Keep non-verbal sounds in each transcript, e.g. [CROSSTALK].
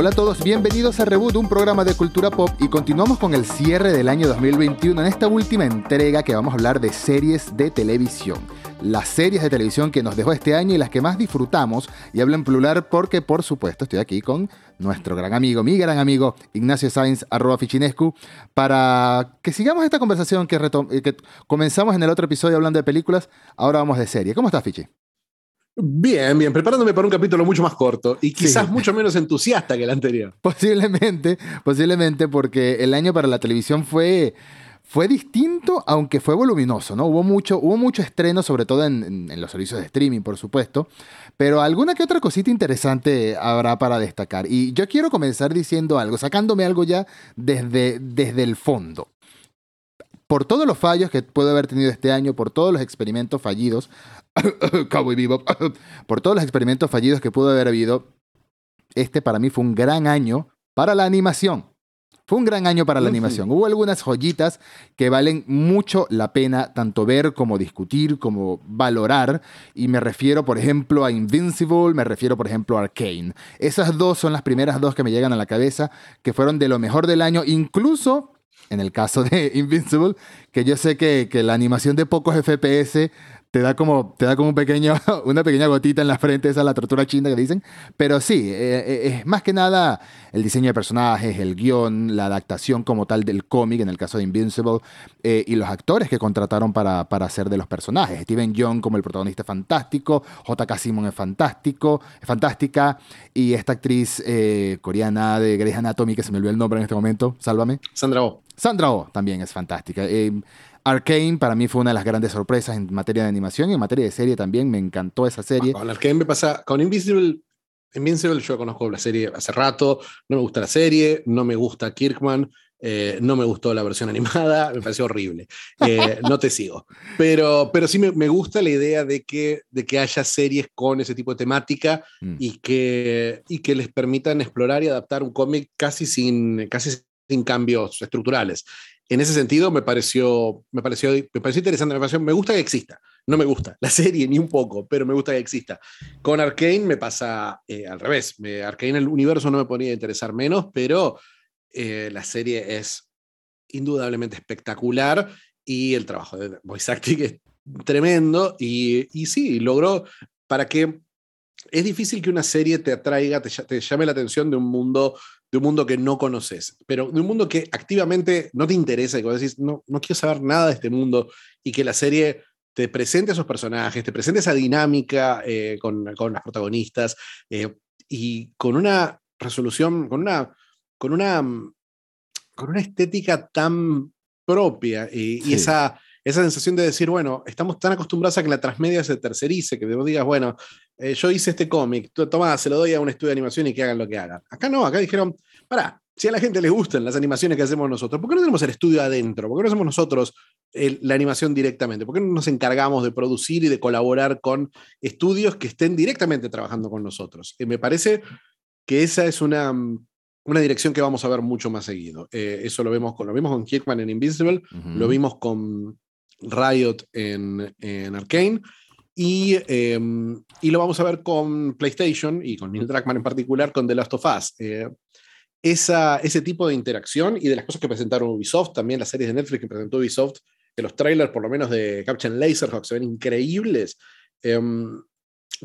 Hola a todos, bienvenidos a Reboot, un programa de cultura pop y continuamos con el cierre del año 2021 en esta última entrega que vamos a hablar de series de televisión. Las series de televisión que nos dejó este año y las que más disfrutamos, y hablo en plural porque por supuesto estoy aquí con nuestro gran amigo, mi gran amigo Ignacio Sainz, arroba Fichinescu, para que sigamos esta conversación que, eh, que comenzamos en el otro episodio hablando de películas, ahora vamos de serie. ¿Cómo estás, Fichi? Bien, bien, preparándome para un capítulo mucho más corto y quizás mucho menos entusiasta que el anterior. [LAUGHS] Posiblemente, posiblemente porque el año para la televisión fue, fue distinto, aunque fue voluminoso, ¿no? Hubo mucho, hubo mucho estreno, sobre todo en, en, los servicios de streaming, por supuesto, pero alguna que otra cosita interesante habrá para destacar. Y yo quiero comenzar diciendo algo, sacándome algo ya desde, desde el fondo por todos los fallos que puede haber tenido este año, por todos los experimentos fallidos, [LAUGHS] Cowboy Bebop, [LAUGHS] por todos los experimentos fallidos que pudo haber habido, este para mí fue un gran año para la animación. Fue un gran año para la animación. Hubo algunas joyitas que valen mucho la pena tanto ver como discutir, como valorar. Y me refiero, por ejemplo, a Invincible, me refiero, por ejemplo, a Arcane. Esas dos son las primeras dos que me llegan a la cabeza, que fueron de lo mejor del año, incluso en el caso de [LAUGHS] Invincible, que yo sé que, que la animación de pocos FPS te da como, te da como un pequeño, [LAUGHS] una pequeña gotita en la frente, esa es la tortura chinda que dicen. Pero sí, eh, eh, es más que nada el diseño de personajes, el guion, la adaptación como tal del cómic, en el caso de Invincible, eh, y los actores que contrataron para, para hacer de los personajes. Steven Young como el protagonista fantástico, J.K. Simon es fantástico, es fantástica, y esta actriz coreana de Grey's Anatomy, que se me olvidó el nombre en este momento, sálvame. Sandra Oh. Sandra Oh también es fantástica. Arcane para mí fue una de las grandes sorpresas en materia de animación y en materia de serie también. Me encantó esa serie. Con Arcane me pasa, con Invisible, Invincible yo conozco la serie hace rato, no me gusta la serie, no me gusta Kirkman, eh, no me gustó la versión animada, [LAUGHS] me pareció horrible. Eh, no te sigo. Pero, pero sí me, gusta la idea de que, de que haya series con ese tipo de temática mm. y, que, y que les permitan explorar y adaptar un cómic casi sin, casi sin cambios estructurales en ese sentido me pareció, me pareció, me pareció interesante, me, me gusta que exista. No me gusta la [LAUGHS] serie ni un poco, pero me gusta que exista. Con Arkane me pasa eh, al revés. Arkane el universo no me podría interesar menos, pero eh, la serie es indudablemente espectacular y el trabajo de voice acting es tremendo y, y sí, logró para que es difícil que una serie te atraiga, te, te llame la atención de un mundo de un mundo que no conoces, pero de un mundo que activamente no te interesa y cuando decís, no, no quiero saber nada de este mundo y que la serie te presente a esos personajes, te presente esa dinámica eh, con, con, las protagonistas eh, y con una resolución, con una, con una, con una estética tan propia y, esa, esa sensación de decir, bueno, estamos tan acostumbrados a que la transmedia se tercerice, que vos digas, bueno, eh, yo hice este cómic, toma, se lo doy a un estudio de animación y que hagan lo que hagan. Acá no, acá dijeron, para, si a la gente le gustan las animaciones que hacemos nosotros, ¿por qué no tenemos el estudio adentro? ¿Por qué no hacemos nosotros la animación directamente? ¿Por qué no nos encargamos de producir y de colaborar con estudios que estén directamente trabajando con nosotros? Eh, me parece que esa es una, una dirección que vamos a ver mucho más seguido. Eh, eso lo vemos con, lo vimos con Kickman en Invisible, lo vimos con Riot en, en Arkane. Y, em, y, lo vamos a ver con PlayStation y con Neil Druckmann en particular con The Last of Us. Eh, esa, ese tipo de interacción y de las cosas que presentaron Ubisoft, también las series de Netflix que presentó Ubisoft, que los trailers, por lo menos de Captain Laserhawk, se ven increíbles. Em,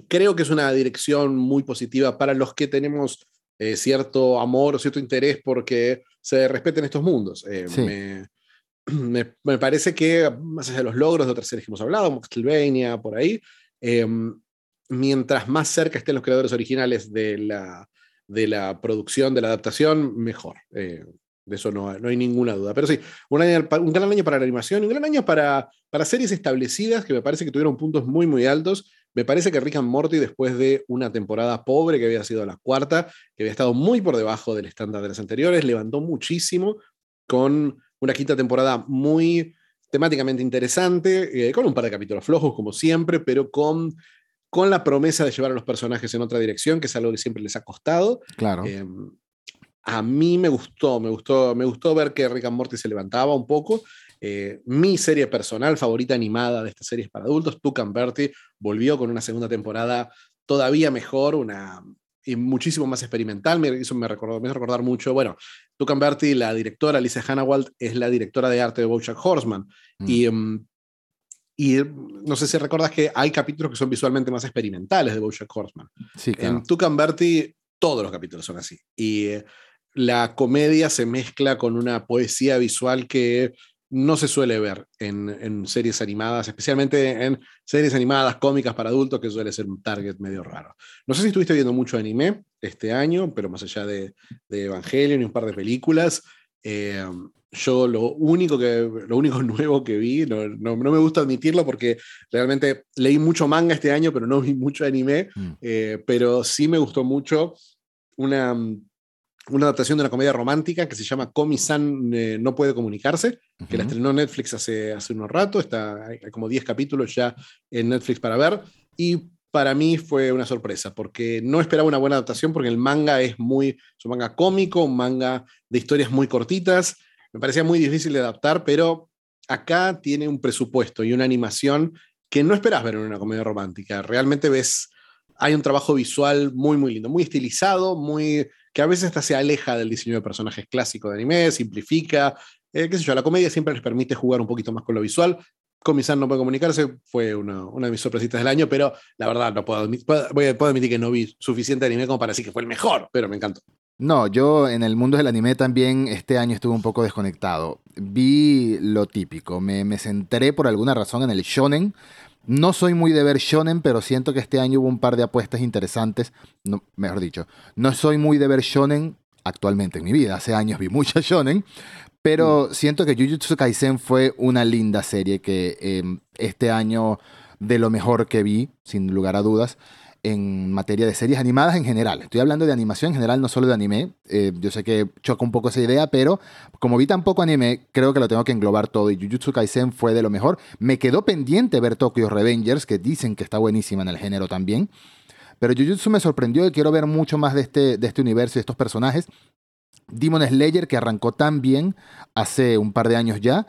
creo que es una dirección muy positiva para los que tenemos eh, cierto amor o cierto interés porque se respeten estos mundos. Eh, me, [CLEARS THROAT] me, parece que, más allá de los logros de otras series que hemos hablado, Castlevania, por ahí, em, mientras más cerca estén los creadores originales de la, de la producción, de la adaptación, mejor. Eh, de eso no, no, hay ninguna duda. Pero sí, un, gran año para la animación un gran año para, para series establecidas que me parece que tuvieron puntos muy, muy altos. Me parece que Rick and Morty, después de una temporada pobre que había sido la cuarta, que había estado muy por debajo del estándar de las anteriores, levantó muchísimo con una quinta temporada muy temáticamente interesante, eh, con un par de capítulos flojos como siempre, pero con, con la promesa de llevar a los personajes en otra dirección, que es algo que siempre les ha costado. Claro. Em, a mí me gustó, me gustó, me gustó ver que Rick and Morty se levantaba un poco. Eh, mi serie personal favorita animada de estas series para adultos, Tuck and Bertie, volvió con una segunda temporada todavía mejor, una, y muchísimo más experimental. Me, eso me, recordó, me hizo recordar mucho. Bueno, Tucan Berti, la directora, Alicia Hannawald, es la directora de arte de Bojack Horseman. Mm. Y, em, y no sé si recuerdas que hay capítulos que son visualmente más experimentales de Bojack Horseman. Sí, En Tucan Berti, todos los capítulos son así. Y eh, la comedia se mezcla con una poesía visual que no se suele ver en, series animadas, especialmente en series animadas cómicas para adultos, que suele ser un target medio raro. No sé si estuviste viendo mucho anime este año, pero más allá de, de Evangelion y un par de películas, eh, yo lo único, que, lo único [LAUGHS] nuevo que vi, no, no, me gusta admitirlo porque realmente leí mucho manga este año, pero no vi mucho anime, mm. eh, pero sí me gustó mucho una, una adaptación de una comedia romántica que se llama Komi-san eh, no puede comunicarse, que la estrenó Netflix hace, hace unos rato, está, hay como 10 capítulos ya en Netflix para ver, y para mí fue una sorpresa, porque no esperaba una buena adaptación, porque el manga es muy, es un manga cómico, un manga de historias muy cortitas, me parecía muy difícil de adaptar, pero acá tiene un presupuesto y una animación que no esperas ver en una comedia romántica, realmente ves, hay un trabajo visual muy, muy lindo, muy estilizado, muy que a veces hasta se aleja del diseño de personajes clásico de anime, simplifica, eh, qué sé yo, la comedia siempre les permite jugar un poquito más con lo visual. Comisan no puede comunicarse, fue una, una, de mis sorpresitas del año, pero la verdad no puedo, puedo, admitir que no vi suficiente anime como para decir que fue el mejor, pero me encantó. No, yo en el mundo del anime también este año estuve un poco desconectado. Vi lo típico, me, me centré por alguna razón en el shonen, no soy muy de ver shonen, pero siento que este año hubo un par de apuestas interesantes. No, mejor dicho, no soy muy de ver shonen actualmente en mi vida. Hace años vi mucha [LAUGHS] shonen, pero mm. siento que Jujutsu Kaisen fue una linda serie que em, este año de lo mejor que vi, sin lugar a dudas en materia de series animadas en general. Estoy hablando de animación en general, no solo de anime. Eh, yo sé que choca un poco esa idea, pero como vi tan poco anime, creo que lo tengo que englobar todo. Y Jujutsu Kaisen fue de lo mejor. Me quedó pendiente ver Tokyo Revengers, que dicen que está buenísima en el género también. Pero Jujutsu me sorprendió y quiero ver mucho más de este, de este universo y de estos personajes. Demon Slayer, que arrancó tan bien hace un par de años ya.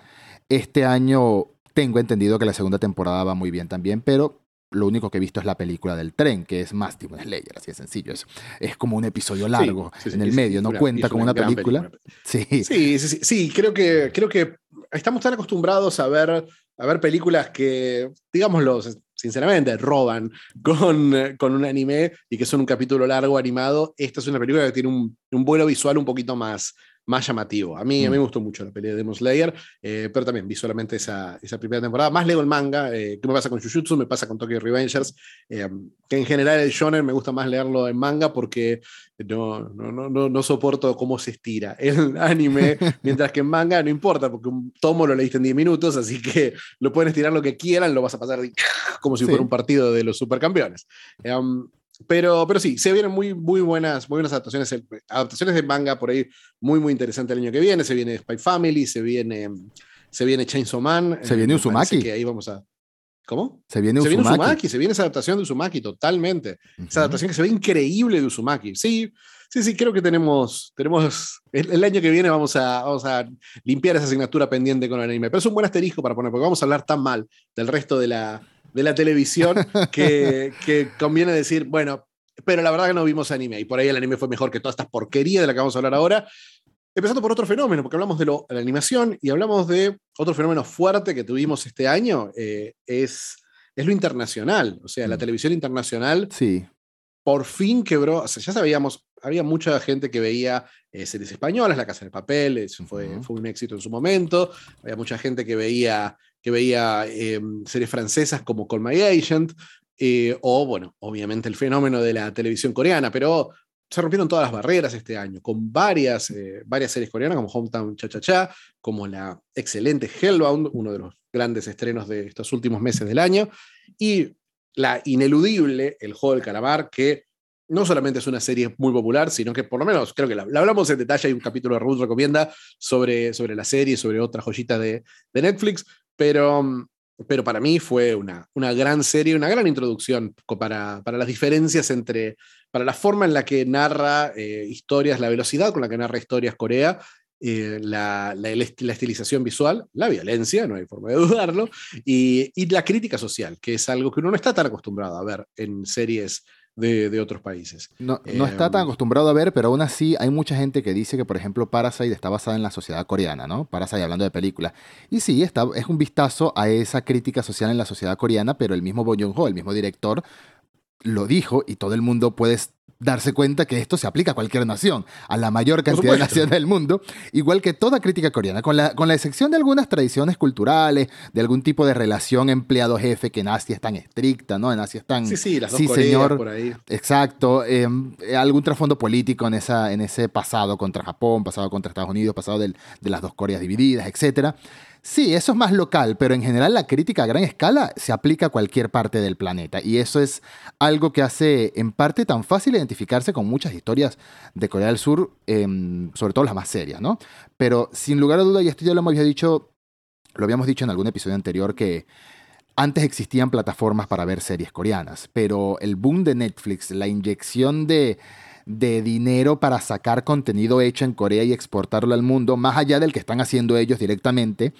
Este año tengo entendido que la segunda temporada va muy bien también, pero lo único que he visto es la película del tren, que es más Demon Slayer, así de sencillo. Es, es como un episodio largo en el medio, no cuenta como una, película. Sí. Sí, sí, sí, creo que, creo que estamos tan acostumbrados a ver, a ver películas que, digámoslo sinceramente, roban con, con un anime y que son un capítulo largo animado. Esta es una película que tiene un, un vuelo visual un poquito más, más llamativo. A mí, a mí mm. me gustó mucho la pelea de Demon Slayer, eh, pero también visualmente esa, esa primera temporada. Más leo el manga, eh, ¿qué me pasa con Jujutsu? Me pasa con Tokyo Revengers, eh, que en general el shonen me gusta más leerlo en manga porque no, no, no, no, soporto cómo se estira el [LAUGHS] anime, [LAUGHS] mientras que en manga no importa, porque un tomo lo leíste en 10 minutos, así que lo pueden estirar lo que quieran, lo vas a pasar [LAUGHS] como si fuera un partido de los supercampeones. Pero, pero sí, se vienen muy, muy, buenas, muy buenas adaptaciones, eh, adaptaciones de manga por ahí muy, muy interesante el año que viene. Se viene Spy Family, se viene, se viene Chainsaw Man. Se viene eh, Uzumaki. Que ahí vamos a. ¿Cómo? Se viene Uzumaki. Se viene Uzumaki, se viene esa adaptación de Uzumaki, totalmente. Esa adaptación que se ve increíble de Uzumaki. Sí, sí, sí, creo que tenemos, tenemos el, año que viene vamos a, vamos a limpiar esa asignatura pendiente con el anime. Pero es un buen asterisco para poner, porque vamos a hablar tan mal del resto de la, de la televisión que, [LAUGHS] que conviene decir, bueno, pero la verdad que no vimos anime y por ahí el anime fue mejor que toda esta porquería de la que vamos a hablar ahora. Empezando por otro fenómeno, porque hablamos de, lo, la animación y hablamos de otro fenómeno fuerte que tuvimos este año, eh, es, es lo internacional, o sea, la mm. televisión internacional. Sí. Por fin quebró, o sea, ya sabíamos, había mucha gente que veía eh, series españolas, La Casa de Papel, eso fue, fue un éxito en su momento, había mucha gente que veía que veía em, series francesas como Call My Agent, eh, o bueno, obviamente el fenómeno de la televisión coreana, pero se rompieron todas las barreras este año, con varias, eh, varias series coreanas como Hometown Cha Cha Cha, como la excelente Hellbound, uno de los grandes estrenos de estos últimos meses del año, y la ineludible El Juego del Calamar, que no solamente es una serie muy popular, sino que por lo menos creo que la, hablamos en detalle, hay un capítulo de Ruth Recomienda sobre, sobre la serie, sobre otra joyita de, de Netflix, pero, pero para mí fue una, una gran serie, una gran introducción para, para, las diferencias entre, para la forma en la que narra eh, historias, la velocidad con la que narra historias Corea, eh, la, la, la, estilización visual, la violencia, no hay forma de dudarlo, y, y, la crítica social, que es algo que uno no está tan acostumbrado a ver en series de, otros países. No, no está tan em, acostumbrado a ver, pero aún así hay mucha gente que dice que, por ejemplo, Parasite está basada en la sociedad coreana, ¿no? Parasite hablando de películas. Y sí, está, es un vistazo a esa crítica social en la sociedad coreana, pero el mismo Bo Joon-ho, el mismo director, lo dijo y todo el mundo puede darse cuenta que esto se aplica a cualquier nación, a la mayor cantidad de naciones del mundo, igual que toda crítica coreana, con la, con la excepción de algunas tradiciones culturales, de algún tipo de relación empleado-jefe que en Asia es tan estricta, ¿no? En Asia es tan... Sí, sí, las dos sí, señor, por ahí. Exacto, em, algún trasfondo político en, esa, en ese pasado contra Japón, pasado contra Estados Unidos, pasado de las dos Coreas divididas, etcétera. Sí, eso es más local, pero en general la crítica a gran escala se aplica a cualquier parte del planeta y eso es algo que hace en parte tan fácil identificarse con muchas historias de Corea del Sur, em, sobre todo las más serias, ¿no? Pero sin lugar a duda, y esto ya lo había dicho, lo habíamos dicho en algún episodio anterior, que antes existían plataformas para ver series coreanas, pero el boom de Netflix, la inyección de de dinero para sacar contenido hecho en Corea y exportarlo al mundo, más allá del que están haciendo ellos directamente,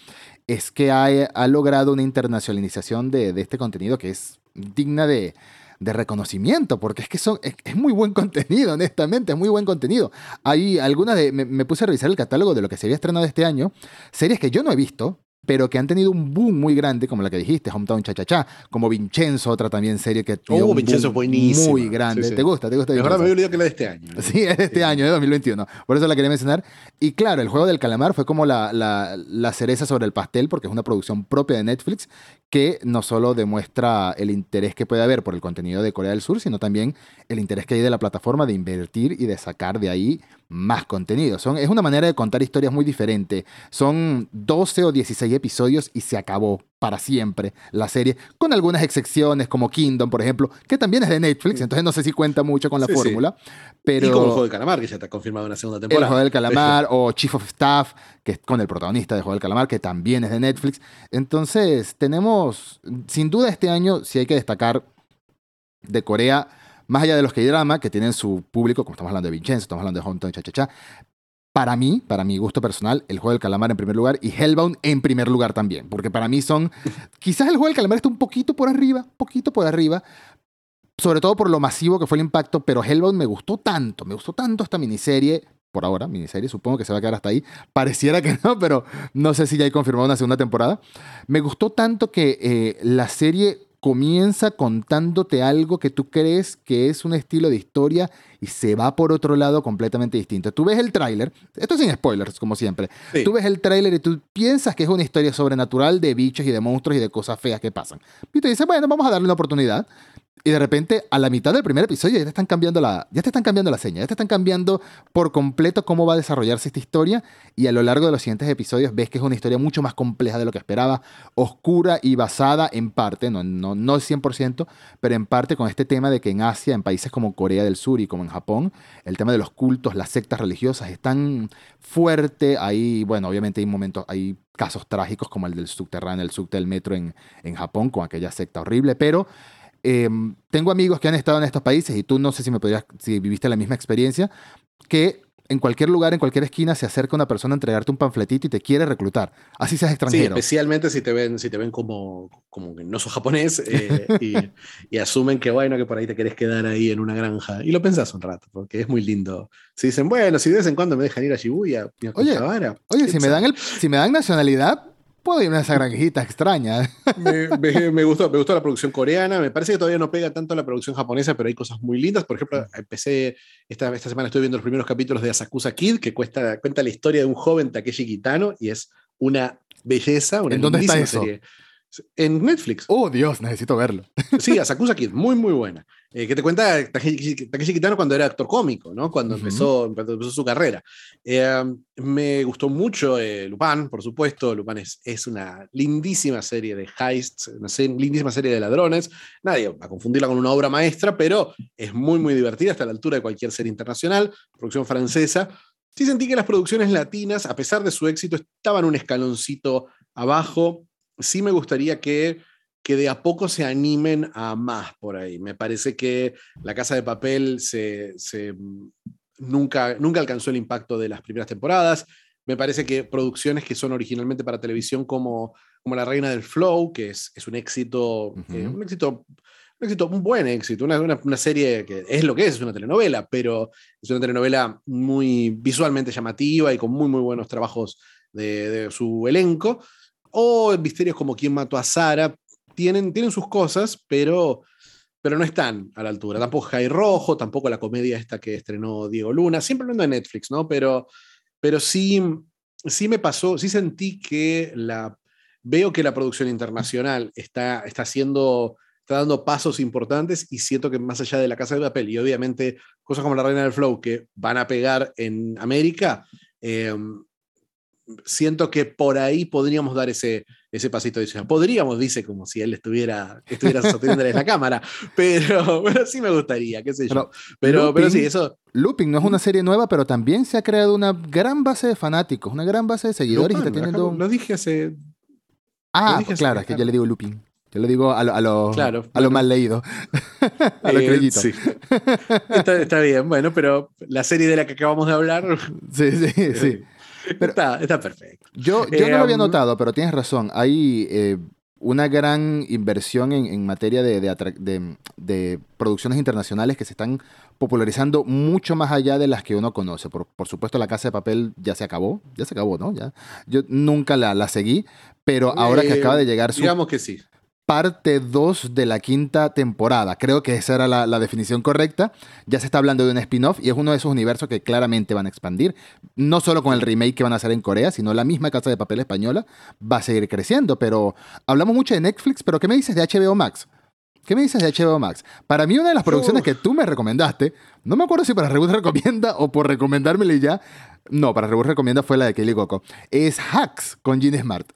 es que ha, logrado una internacionalización de, este contenido que es digna de, reconocimiento, porque es que son, es, muy buen [LAUGHS] contenido, honestamente, es muy buen contenido. Hay algunas de, me, me, puse a revisar el catálogo de lo que se había estrenado este año, series que yo no he visto, pero que han tenido un boom muy grande, como la que dijiste, Hometown Cha Cha Cha, como Vincenzo, otra también serie que tuvo oh, un Vincenzo boom muy grande. ¿Te gusta? ¿Te gusta? Verdad me había olvidado que era de este año. [LAUGHS] Sí, es de este año, de 2021. Por eso la quería mencionar. Y claro, el juego del calamar fue como la, la, la cereza sobre el pastel, porque es una producción propia de Netflix que no solo demuestra el interés que puede haber por el contenido de Corea del Sur, sino también el interés que hay de la plataforma de invertir y de sacar de ahí más contenido. Son, es una manera de contar historias muy diferente. Son 12 o 16 episodios y se acabó para siempre la serie, con algunas excepciones como Kingdom, por ejemplo, que también es de Netflix, entonces no sé si cuenta mucho con la fórmula. Pero... Y como el Juego del Calamar, que ya está confirmado una segunda temporada. El Juego del [LAUGHS] Calamar, o Chief of Staff, que es con el protagonista de Juego del Calamar, que también es de Netflix. Entonces, tenemos, sin duda este año, si hay que destacar de Corea, más allá de los K-drama, que tienen su público, como estamos hablando de Vincenzo, estamos hablando de Hometown Cha Cha Cha, para mí, para mi gusto personal, el juego del calamar en primer lugar y Hellbound en primer lugar también, porque para mí son, [LAUGHS] quizás el juego del calamar está un poquito por arriba, poquito por arriba, sobre todo por lo masivo que fue el impacto, pero Hellbound me gustó tanto, me gustó tanto esta miniserie, por ahora, miniserie, supongo que se va a quedar hasta ahí. Pareciera que no, pero no sé si ya hay confirmado una segunda temporada. Me gustó tanto que eh, la serie comienza contándote algo que tú crees que es un estilo de historia y se va por otro lado completamente distinto. Tú ves el tráiler, esto sin spoilers, como siempre. Tú ves el tráiler y tú piensas que es una historia sobrenatural de bichos y de monstruos y de cosas feas que pasan. Y te dices, bueno, vamos a darle una oportunidad. Y de repente, a la mitad del primer episodio, ya te están cambiando la, ya te están cambiando la seña, ya te están cambiando por completo cómo va a desarrollarse esta historia. Y a lo largo de los siguientes episodios ves que es una historia mucho más compleja de lo que esperaba, oscura y basada en parte, no, no, no 100%, pero en parte con este tema de que en Asia, en países como Corea del Sur y como en Japón, el tema de los cultos, las sectas religiosas es tan fuerte. Ahí, bueno, obviamente hay momentos, hay casos trágicos como el del subterráneo, el subte del metro en, en Japón, con aquella secta horrible, pero Em, tengo amigos que han estado en estos países y tú no sé si me podrías, si viviste la misma experiencia, que en cualquier lugar, en cualquier esquina, se acerca una persona a entregarte un panfletito y te quiere reclutar. Así seas extranjero. Sí, especialmente si te ven, si te ven como, como que no sos japonés eh, [LAUGHS] y, asumen que bueno, que por ahí te querés quedar ahí en una granja. Y lo pensás un rato, porque es muy lindo. Si dicen, bueno, si de vez en cuando me dejan ir a Shibuya, oye, oye si, me dan el, si me dan nacionalidad, puedo irme a esa granjita extraña. [LAUGHS] Me, gustó, me gustó la producción coreana. Me parece que todavía no pega tanto la producción japonesa, pero hay cosas muy lindas. Por ejemplo, empecé, esta, esta semana estoy viendo los primeros capítulos de Asakusa Kid, que cuesta, cuenta la historia de un joven Takeshi Kitano y es una belleza, una ¿En dónde está eso? serie. En Netflix. Oh, Dios, necesito verlo. Sí, Asakusa Kid, muy, muy buena. Eh, que te cuenta Takeshi, Kitano cuando era actor cómico, ¿no? Cuando, empezó, empezó su carrera. Eh, me gustó mucho eh, Lupin, por supuesto. Lupin es, es, una lindísima serie de heists, una lindísima serie de ladrones. Nadie va a confundirla con una obra maestra, pero es muy, muy divertida hasta la altura de cualquier serie internacional, producción francesa. Sí sentí que las producciones latinas, a pesar de su éxito, estaban un escaloncito abajo sí me gustaría que, que de a poco se animen a más por ahí. Me parece que La Casa de Papel se, mm, nunca, nunca alcanzó el impacto de las primeras temporadas. Me parece que producciones que son originalmente para televisión como, como La Reina del Flow, que es, es un éxito, eh, un éxito un éxito, un buen éxito, una, una, serie que es lo que es, es una telenovela, pero es una telenovela muy visualmente llamativa y con muy, muy buenos trabajos de, su elenco. O misterios como Quién mató a Sara, tienen, tienen sus cosas, pero, pero no están a la altura. Tampoco Jai Rojo, tampoco la comedia esta que estrenó Diego Luna, siempre hablando de Netflix, ¿no? Pero, pero sí, sí me pasó, sí sentí que la, veo que la producción internacional está, está haciendo está dando pasos importantes y siento que más allá de la casa de papel y obviamente cosas como la Reina del Flow que van a pegar en América, em, siento que por ahí podríamos dar ese, ese pasito adicional. Podríamos, dice, como si él estuviera, estuviera sosteniéndole la cámara, pero, [LAUGHS] sí me gustaría, qué sé yo. Pero, pero, sí, eso. Looping no es una serie nueva, pero también se ha creado una gran base de fanáticos, una gran base de seguidores. y está teniendo... Lo dije hace. Ah, claro, es que ya le digo Looping. Yo lo digo a lo, a lo, a lo mal leído. [LAUGHS] a lo eh, sí. está, está, bien, bueno, pero la serie de la que acabamos de hablar. [LAUGHS] sí, sí, sí. [LAUGHS] Eh, está, está, perfecto. Yo, yo no lo había eh, notado, pero tienes razón. Hay una gran inversión en, en materia de, de, de, producciones internacionales que se están popularizando mucho más allá de las que uno conoce. Por, por supuesto, La Casa de Papel ya se acabó, ya se acabó, ¿no? Ya, yo nunca la, la seguí, pero ahora que acaba de llegar su... Digamos que sí parte 2 de la quinta temporada. Creo que esa era la, definición correcta. Ya se está hablando de un spin-off y es uno de esos universos que claramente van a expandir. No solo con el remake que van a hacer en Corea, sino la misma Casa de Papel española va a seguir creciendo. Pero hablamos mucho de Netflix, pero ¿qué me dices de HBO Max? ¿Qué me dices de HBO Max? Para mí una de las producciones que tú me recomendaste, no me acuerdo si para Rebus [LAUGHS] recomienda o por recomendármela ya, no, para Rebus recomienda fue la de Kelly Coco, es Hacks con Gene Smart.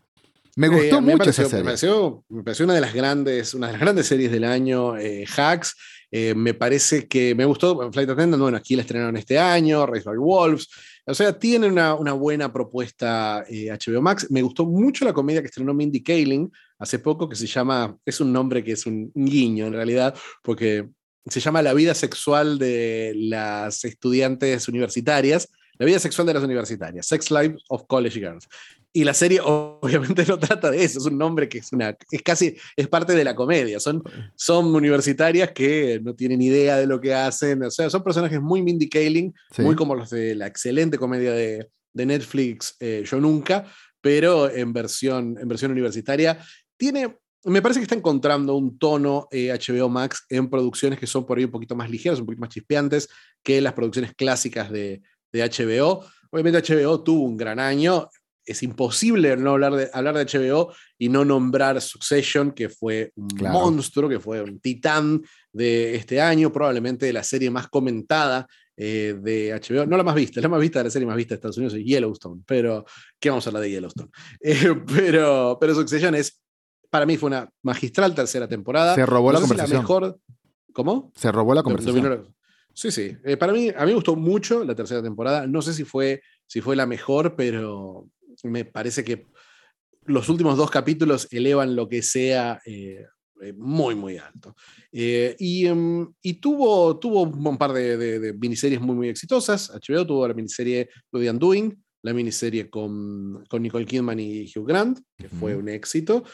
Me gustó mucho esa serie. Me pareció, una de las grandes, una de las grandes series del año, eh, Hacks. Eh, me parece que me gustó Flight Attendant, bueno, aquí la estrenaron este año, Race by Wolves. O sea, tiene una, una buena propuesta HBO eh, Max. Me gustó mucho la comedia que estrenó Mindy Kaling hace poco, que se llama, es un nombre que es un guiño en realidad, porque se llama La vida sexual de las estudiantes universitarias. La vida sexual de las universitarias, Sex Life of College Girls. Y la serie [LAUGHS] obviamente no trata de eso, es un nombre que es, una, es casi, es parte de la comedia, son, son universitarias que no tienen idea de lo que hacen, o sea, son personajes muy Mindy Kaling, muy como los de la excelente comedia de, de Netflix, eh, Yo Nunca, pero en versión, en versión universitaria. Tiene, me parece que está encontrando un tono HBO eh, Max en producciones que son por ahí un poquito más ligeras, un poquito más chispeantes que las producciones clásicas de, de HBO. Obviamente HBO tuvo un gran año, es imposible no hablar de, hablar de HBO y no nombrar Succession, que fue un monstruo, que fue un titán de este año, probablemente la serie más comentada eh, de HBO, no la más vista, [LAUGHS] la más vista de la serie más vista de Estados Unidos es Yellowstone, pero ¿qué vamos a hablar de Yellowstone? [LAUGHS] Eh, pero, pero Succession es, para mí fue una magistral tercera temporada. Se robó la conversación. mejor, ¿Cómo? Se robó la conversación. Sí, sí. Eh, para mí, a mí me gustó mucho la tercera temporada. No sé si fue, si fue la mejor, pero, me parece que los últimos dos capítulos elevan lo que sea eh, eh, muy, muy alto. Eh, em, y, tuvo, tuvo un par de, miniseries muy, muy exitosas. HBO tuvo la miniserie The Undoing, la miniserie con, con Nicole Kidman y Hugh Grant, que fue un éxito.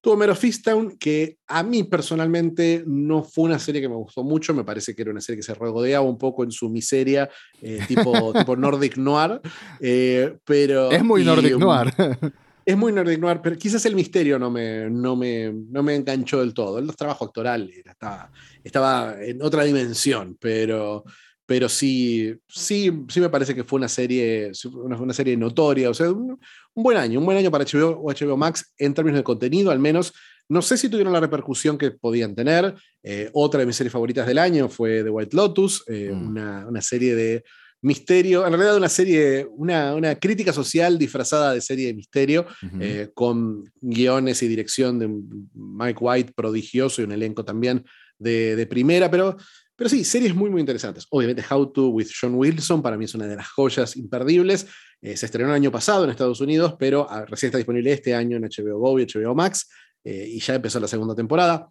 Tuvo Mero Fistown, que a mí personalmente no fue una serie que me gustó mucho, me parece que era una serie que se regodeaba un poco en su miseria, eh, [LAUGHS] tipo, tipo Nordic Noir, eh, pero... Es muy Nordic Noir. [LAUGHS] es muy Nordic Noir, pero quizás el misterio no me, no me, no me enganchó del todo. El trabajo actoral estaba, estaba en otra dimensión, pero, pero sí, sí, sí me parece que fue una serie, una, una serie notoria, o sea, un, buen año, un buen año para HBO HBO Max en términos de contenido, al menos. No sé si tuvieron la repercusión que podían tener. Eh, otra de mis series favoritas del año fue The White Lotus, eh, mm. una, una, serie de misterio, en realidad una serie, una, una crítica social disfrazada de serie de misterio, eh, con guiones y dirección de Mike White prodigioso y un elenco también de, de primera, pero pero sí, series muy, muy interesantes. Obviamente, How to with John Wilson para mí es una de las joyas imperdibles. Eh, se estrenó el año pasado en Estados Unidos, pero ah, recién está disponible este año en HBO Go y HBO Max. Eh, y ya empezó la segunda temporada.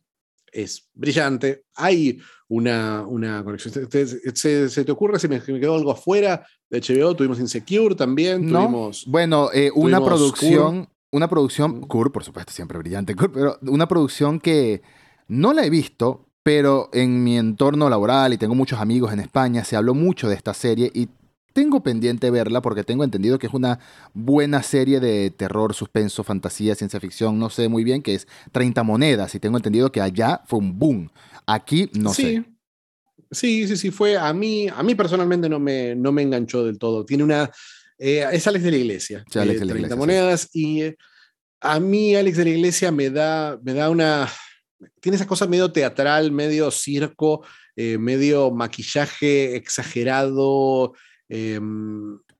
Es brillante. Hay una, una conexión. ¿Se, te ocurre si me, quedó algo afuera de HBO? Tuvimos Insecure también. Tuvimos, bueno, eh, una producción. Una producción, Kur, por supuesto, siempre brillante, Kur, pero una producción que no la he visto, pero en mi entorno laboral y tengo muchos amigos en España, se habló mucho de esta serie y tengo pendiente verla porque tengo entendido que es una buena serie de terror, suspenso, fantasía, ciencia ficción, no sé muy bien, que es 30 monedas y tengo entendido que allá fue un boom. Aquí no sé. Sí, sí, sí, fue a mí, a mí personalmente no me, no me enganchó del todo. Tiene una, eh, es Alex de la Iglesia, Sí, Alex de la 30 Iglesia, monedas y eh, a mí Alex de la Iglesia me da, me da una, tiene esa cosa medio teatral, medio circo, eh, medio maquillaje exagerado, eh,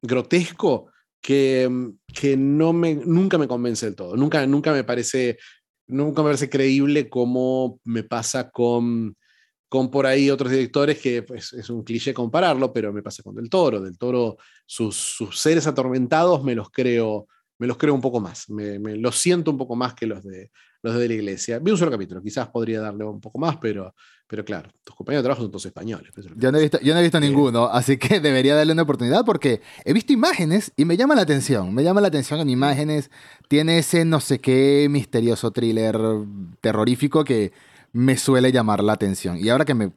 grotesco, que, que no me, nunca me convence del todo. Nunca, nunca me parece, nunca me parece creíble como me pasa con, con por ahí otros directores que pues, es un cliché compararlo, pero me pasa con Del Toro. Del Toro, sus, sus seres atormentados me los creo, me los creo un poco más, me, me los siento un poco más que los de, los de la iglesia. Vi un solo capítulo, quizás podría darle un poco más, pero, pero claro, tus compañeros de trabajo son todos españoles. es Yo no he visto, yo no he visto Eh. ninguno, así que [LAUGHS] debería darle una oportunidad porque he visto imágenes y me llama la atención. Me llama la atención en imágenes. Tiene ese no sé qué misterioso thriller terrorífico que me suele llamar la atención. Y ahora que me...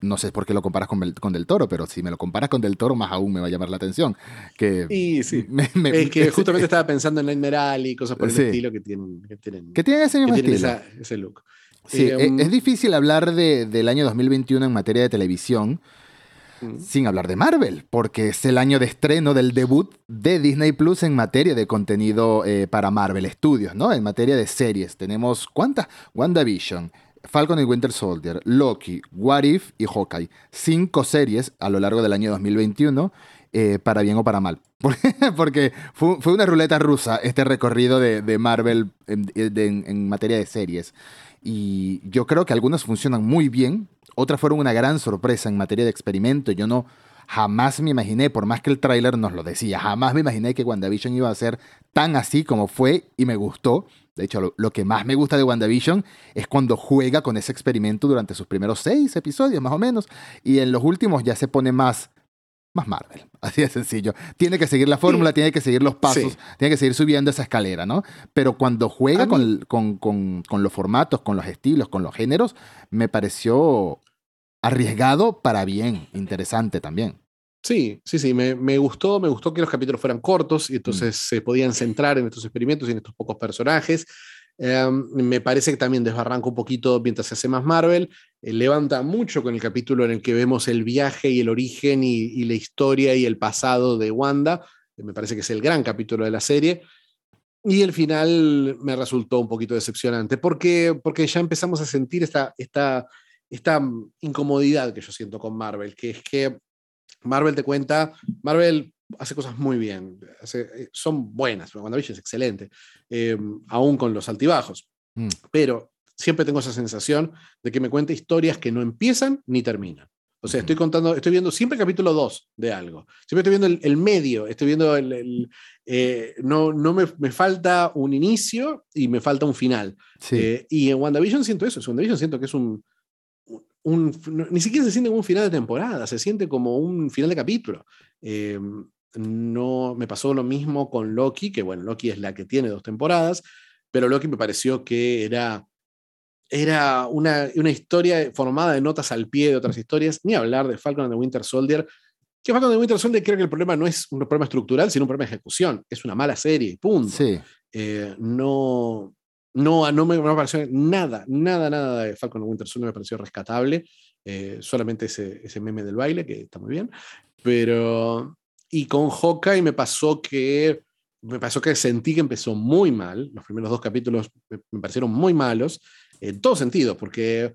No sé por qué lo comparas con, con Del Toro, pero si me lo comparas con Del Toro, más aún me va a llamar la atención. Que Y sí. [LAUGHS] me- me- Es que [LAUGHS] justamente estaba pensando en Nightmare Alley y cosas por el Sí. estilo que tienen, que tienen, que ese que mismo tienen estilo. esa- ese look. Sí, Eh, e- um, es difícil hablar de- del año 2021 en materia de televisión sin hablar de Marvel, porque es el año de estreno del debut de Disney Plus en materia de contenido eh, para Marvel Studios, ¿no? En materia de series. Tenemos, ¿cuántas? WandaVision, Falcon y Winter Soldier, Loki, What If y Hawkeye. Cinco series a lo largo del año 2021, eh, para bien o para mal. [LAUGHS] Porque fue, una ruleta rusa este recorrido de, Marvel en- en materia de series. Y yo creo que algunas funcionan muy bien, otras fueron una gran sorpresa en materia de experimento. Yo no jamás me imaginé, por más que el tráiler nos lo decía, jamás me imaginé que WandaVision iba a ser tan así como fue y me gustó. De hecho, lo, lo que más me gusta de WandaVision es cuando juega con ese experimento durante sus primeros seis episodios, más o menos, y en los últimos ya se pone más, más Marvel. [LAUGHS] Así de sencillo. Tiene que seguir la fórmula, tiene que seguir los pasos, Sí. tiene que seguir subiendo esa escalera, ¿no? Pero cuando juega con, con- con- con los formatos, con los estilos, con los géneros, me pareció arriesgado para bien, interesante también. Sí, sí, sí, me, me gustó, me gustó que los capítulos fueran cortos y entonces Mm. se podían centrar en estos experimentos y en estos pocos personajes. Em, me parece que también desbarranca un poquito mientras se hace más Marvel, eh, levanta mucho con el capítulo en el que vemos el viaje y el origen y, y la historia y el pasado de Wanda, Eh, me parece que es el gran capítulo de la serie. Y el final me resultó un poquito decepcionante, porque, porque ya empezamos a sentir esta, esta, esta mm, incomodidad que yo siento con Marvel, que es que Marvel te cuenta, Marvel hace cosas muy bien, hace- eh, son buenas, WandaVision es excelente, eh, aún con los altibajos, Mm. pero siempre tengo esa sensación de que me cuenta historias que no empiezan ni terminan. O sea, estoy contando, estoy viendo siempre el capítulo 2 de algo. Siempre estoy viendo el, el medio, estoy viendo el... el, eh, no no me, me falta un inicio y me falta un final. Sí. Eh, y en WandaVision siento eso. En WandaVision siento que es un, un- Ni siquiera se siente como un final de temporada, se siente como un final de capítulo. Eh, no me pasó lo mismo con Loki, que bueno, Loki es la que tiene dos temporadas, pero Loki me pareció que era, era una, una historia formada de notas al pie de otras historias, ni hablar de Falcon and the Winter Soldier. Que Falcon and the Winter Soldier creo que el problema no es un problema estructural, sino un problema de ejecución. Es una mala serie, punto sí. eh, no, no, no me, no me pareció nada, nada, nada de Falcon Winter Soldier me pareció rescatable. eh, solamente ese, ese meme del baile, que está muy bien. Pero. Y con Hawkeye me pasó que. Me pasó que sentí que empezó muy mal. Los primeros dos capítulos me, me parecieron muy malos. En todo sentido, porque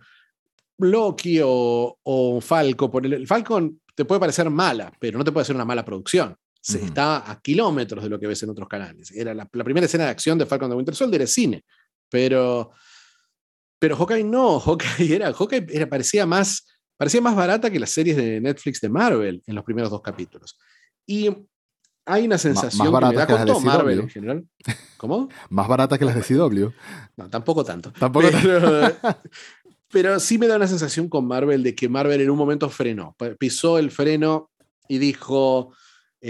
Loki o, o Falco, por el, el Falcon te puede parecer mala, pero no te puede ser una mala producción. Se está a kilómetros de lo que ves en otros canales. Era la, la primera escena de acción de Falcon de Winter Soldier es cine, pero pero Hawkeye no, Hawkeye era Hawkeye era, parecía más parecía más barata que las series de Netflix de Marvel en los primeros dos capítulos. Y hay una sensación que me da que las con todo Marvel en general. ¿Cómo? [LAUGHS] Más barata que las de CW. No, tampoco tanto. Tampoco pero, [LAUGHS] pero sí me da una sensación con Marvel de que Marvel en un momento frenó, pisó el freno y dijo,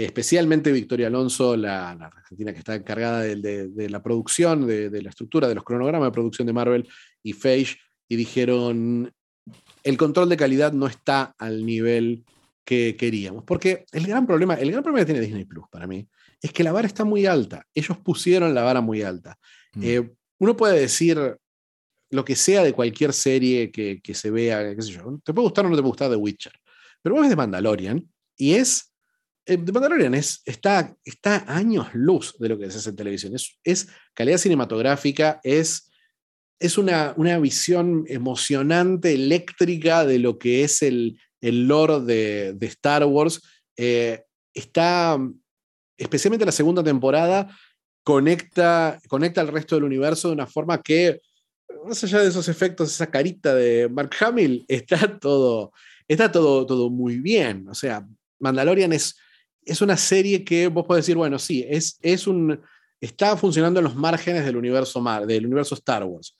especialmente Victoria Alonso, la, la argentina que está encargada de, de- de la producción, de, de la estructura, de los cronogramas de producción de Marvel y Feige, y dijeron, el control de calidad no está al nivel que queríamos. Porque el gran problema, el gran problema que tiene Disney Plus para mí es que la vara está muy alta. Ellos pusieron la vara muy alta. Mm. Eh, uno puede decir lo que sea de cualquier serie que, se vea, qué sé yo. Te puede gustar o no te puede gustar The Witcher. Pero vos ves The Mandalorian y es. The Mandalorian es, está, está años luz de lo que se hace en televisión. Es, es calidad cinematográfica, es es una, una, visión emocionante, eléctrica de lo que es el, el lore de, Star Wars. Eh, está, especialmente la segunda temporada, conecta, conecta al resto del universo de una forma que, más allá de esos efectos, esa carita de Mark Hamill, está todo, está todo, todo muy bien. O sea, Mandalorian es, es una serie que vos podés decir, bueno, sí, es, es un, está funcionando en los márgenes del universo, del universo Star Wars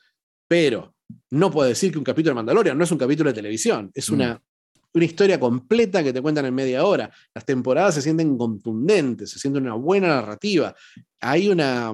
pero no puedo decir que un capítulo de Mandalorian no es un capítulo de televisión, es una, mm. una historia completa que te cuentan en media hora. Las temporadas se sienten contundentes, se siente una buena narrativa. Hay una,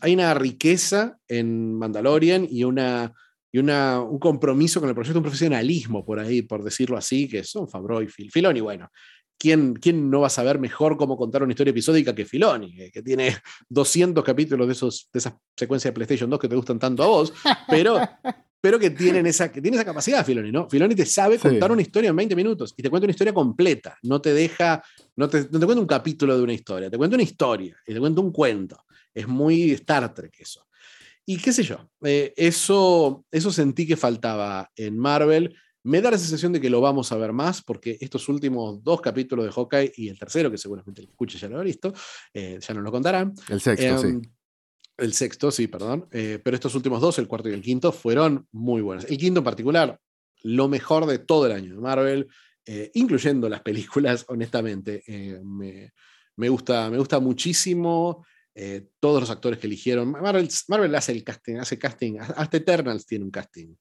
hay una riqueza en Mandalorian y una, y una, un compromiso con el proyecto, un profesionalismo por ahí, por decirlo así, que son Fabro y Phil. Filoni, bueno, ¿quién, ¿quién, no va a saber mejor cómo contar una historia episódica que Filoni, que, tiene [LAUGHS] 200 capítulos de, esos, de esas secuencias de PlayStation 2 que te gustan tanto a vos, pero, [LAUGHS] pero que, tienen esa, que tiene esa capacidad Filoni, ¿no? Filoni te sabe contar una historia en 20 minutos y te cuenta una historia completa, no te deja, no te, no te cuenta un capítulo de una historia, te cuenta una historia y te cuenta un cuento. Es muy Star Trek eso. Y qué sé yo, eh, eso, eso sentí que faltaba en Marvel. Me da la sensación de que lo vamos a ver más, porque estos últimos dos capítulos de Hawkeye y el tercero, que seguramente el escuche ya lo ha visto, eh, ya nos lo contarán. El sexto, sí. Em, el sexto, sí, perdón. Eh, pero estos últimos dos, el cuarto y el quinto, fueron muy buenos. El quinto en particular, lo mejor de todo el año de Marvel, eh, incluyendo las películas, [LAUGHS] honestamente. Me, me, gusta, me gusta muchísimo. todos los actores que eligieron. Marvel, Marvel hace el casting, hace casting, hasta Eternals tiene un casting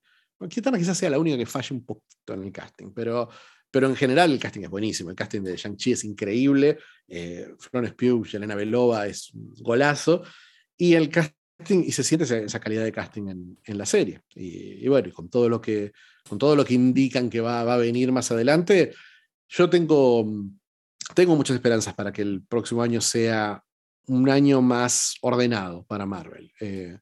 quizás sea la única que falle un poquito en el casting, pero, pero en general el casting es buenísimo. El casting de Shang-Chi es increíble. Eh, Florence Pugh, Yelena Belova es un golazo. Y el casting, y se siente esa, calidad de casting en, la serie. Y, bueno, y con todo lo que, con todo lo que indican que va, va a venir más adelante, yo tengo, tengo muchas esperanzas para que el próximo año sea un año más ordenado para Marvel. Eh,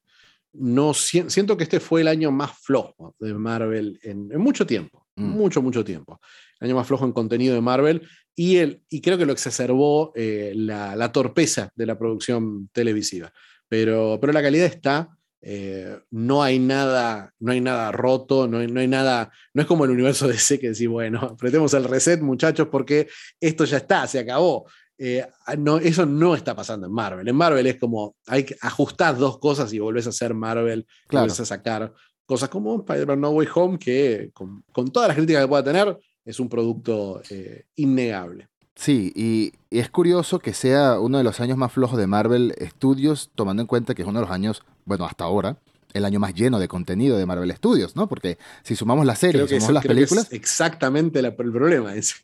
no siento que este fue el año más flojo de Marvel en, mucho tiempo, mm. mucho, mucho tiempo. El año más flojo en contenido de Marvel y, el, y creo que lo exacerbó eh, la, torpeza de la producción televisiva. Pero, pero la calidad está, eh, no hay nada, no hay nada roto, no hay, no hay, nada, no es como el universo [LAUGHS] de DC que decís, bueno, apretemos el reset muchachos porque esto ya está, se acabó. Eh, no, eso no está pasando en Marvel. En Marvel es como hay que ajustar dos cosas y volvés a hacer Marvel, claro. volvés a sacar cosas como Spider-Man No Way Home, que con, con, todas las críticas que pueda tener, es un producto eh, innegable. Sí, y, es curioso que sea uno de los años más flojos de Marvel Studios, tomando en cuenta que es uno de los años, bueno, hasta ahora, el año más lleno de contenido de Marvel Studios, ¿no? Porque si sumamos las series, sumamos las películas. exactamente el problema ese.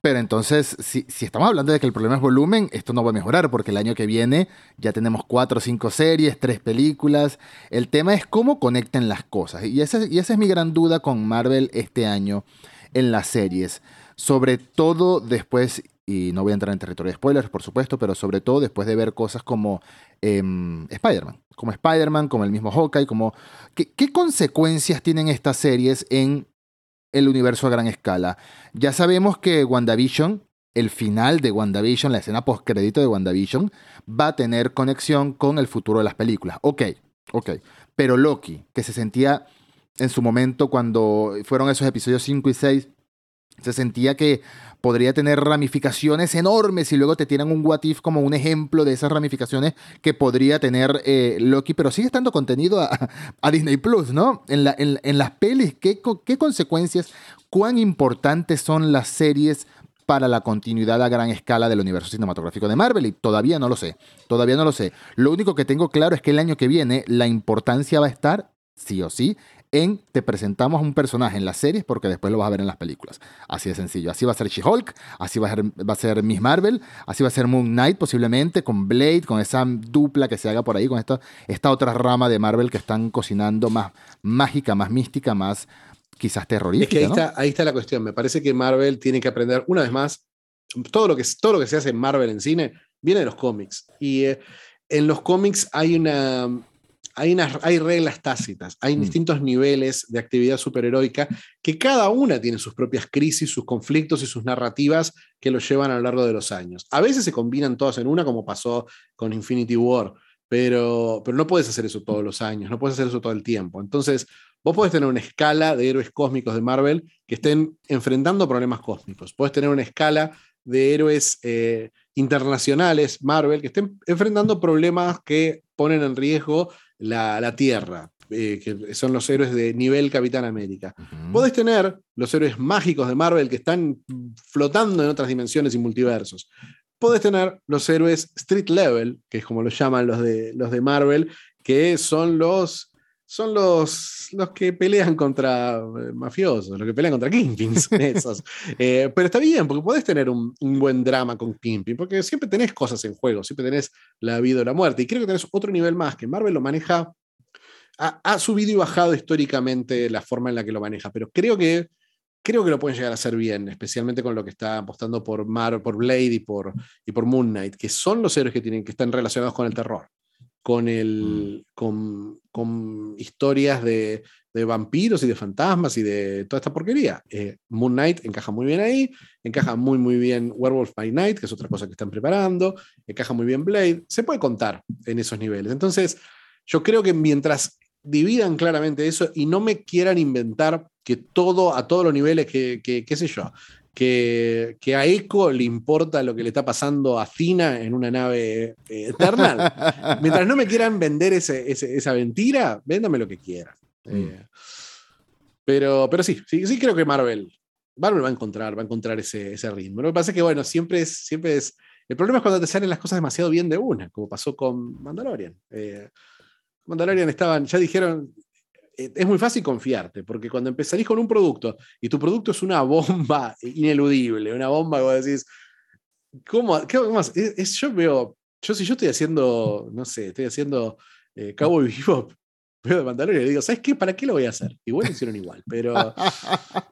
Pero entonces, si, estamos hablando de que el problema es volumen, esto no va a mejorar porque el año que viene ya tenemos cuatro o cinco series, tres películas. El tema es cómo conecten las cosas. Y esa, y esa es mi gran duda con Marvel este año en las series. Sobre todo después, y no voy a entrar en territorio de spoilers, por supuesto, pero sobre todo después de ver cosas como em, Spider-Man. Como Spider-Man, como el mismo Hawkeye, como... ¿Qué consecuencias tienen estas series en el universo a gran escala. Ya sabemos que WandaVision, el final de WandaVision, la escena post-crédito de WandaVision, va a tener conexión con el futuro de las películas. Ok, ok. Pero Loki, que se sentía en su momento cuando fueron esos episodios 5 y 6, se sentía que podría tener ramificaciones enormes y luego te tiran un What If como un ejemplo de esas ramificaciones que podría tener eh, Loki, pero sigue estando contenido a, Disney Plus, ¿no? En, la, en, las pelis, ¿qué, ¿qué consecuencias, cuán importantes son las series para la continuidad a gran escala del universo cinematográfico de Marvel y todavía no lo sé, todavía no lo sé. Lo único que tengo claro es que el año que viene la importancia va a estar, sí o sí, en te presentamos a un personaje en las series porque después lo vas a ver en las películas. Así de sencillo. Así va a ser She-Hulk, así va a, ser, va a ser Miss Marvel, así va a ser Moon Knight posiblemente, con Blade, con esa dupla que se haga por ahí, con esta, esta otra rama de Marvel que están cocinando más mágica, más mística, más quizás terrorífica. Es que ahí, está, ahí está la cuestión. Me parece que Marvel tiene que aprender, una vez más, todo lo que, todo lo que se hace en Marvel en cine viene de los cómics. Y eh, en los cómics hay una, hay, hay reglas tácitas, hay mm. distintos niveles de actividad superheroica que cada una tiene sus propias crisis, sus conflictos y sus narrativas que los llevan a lo largo de los años. A veces se combinan todas en una, como pasó con Infinity War, pero, pero no puedes hacer eso todos los años, no puedes hacer eso todo el tiempo. Entonces, vos podés tener una escala de héroes cósmicos de Marvel que estén enfrentando problemas cósmicos. Puedes tener una escala de héroes eh, internacionales, Marvel, que estén enfrentando problemas que ponen en riesgo la, Tierra, eh, que son los héroes de nivel Capitán América. Podés tener los héroes mágicos de Marvel que están flotando en otras dimensiones y multiversos. Podés tener los héroes street level, que es como lo llaman los de, los de Marvel, que son los son los, los que pelean contra eh, mafiosos, los que pelean contra Kingpins, [LAUGHS] esos. Eh, pero está bien, porque podés tener un, buen drama con Kingpin, porque siempre tenés cosas en juego, siempre tenés la vida o la muerte. Y creo que tenés otro nivel más, que Marvel lo maneja, ha, subido y bajado históricamente la forma en la que lo maneja, pero creo que, creo que lo pueden llegar a hacer bien, especialmente con lo que está apostando por, Mar, por Blade y por, y por Moon Knight, que son los héroes que, tienen, que están relacionados con el terror con, el, mm. con, con historias de, de, vampiros y de fantasmas y de toda esta porquería. Eh, Moon Knight encaja muy bien ahí, encaja muy, muy bien Werewolf by Night, que es otra cosa que están preparando, encaja muy bien Blade, se puede contar en esos niveles. Entonces, yo creo que mientras dividan claramente eso y no me quieran inventar que todo, a todos los niveles, que, que qué sé yo, que, a Echo le importa lo que le está pasando a Fina en una nave eh, eterna. [LAUGHS] Mientras no me quieran vender esa mentira, véndame lo que quieran. Mm. Eh, pero, pero sí, sí, sí creo que Marvel, Marvel va a encontrar, va a encontrar ese, ese ritmo. Lo que pasa es que, bueno, siempre es, siempre es. El problema es cuando te salen las cosas demasiado bien de una, como pasó con Mandalorian. Eh, Mandalorian estaban, ya dijeron, es muy fácil confiarte, porque cuando empezarís con un producto y tu producto es una [LAUGHS] bomba ineludible, una bomba que vos decís, ¿cómo? ¿Qué más? Es, yo veo, yo si yo estoy haciendo, no sé, estoy haciendo eh, Cowboy [LAUGHS] Bebop, veo de Mandalorian y digo, ¿sabes qué? ¿Para qué lo voy a hacer? Igual lo hicieron igual, pero,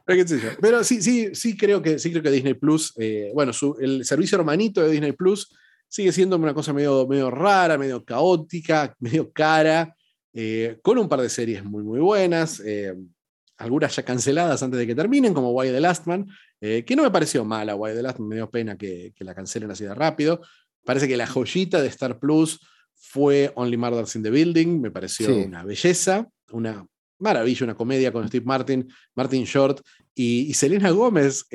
[LAUGHS] pero, sí, sí, sí creo que, sí creo que Disney Plus, eh, bueno, el servicio hermanito de Disney Plus sigue siendo una cosa medio, medio rara, medio caótica, medio cara. Eh, con un par de series muy, muy buenas, eh, algunas ya canceladas antes de que terminen, como Why the Last Man, eh, que no me pareció mala, Why the Last Man, me dio pena que, la cancelen así de rápido. Parece que la joyita de Star Plus fue Only Murders in the Building, me pareció una belleza, una maravilla, una comedia con Steve Martin, Martin Short y, Selena Gómez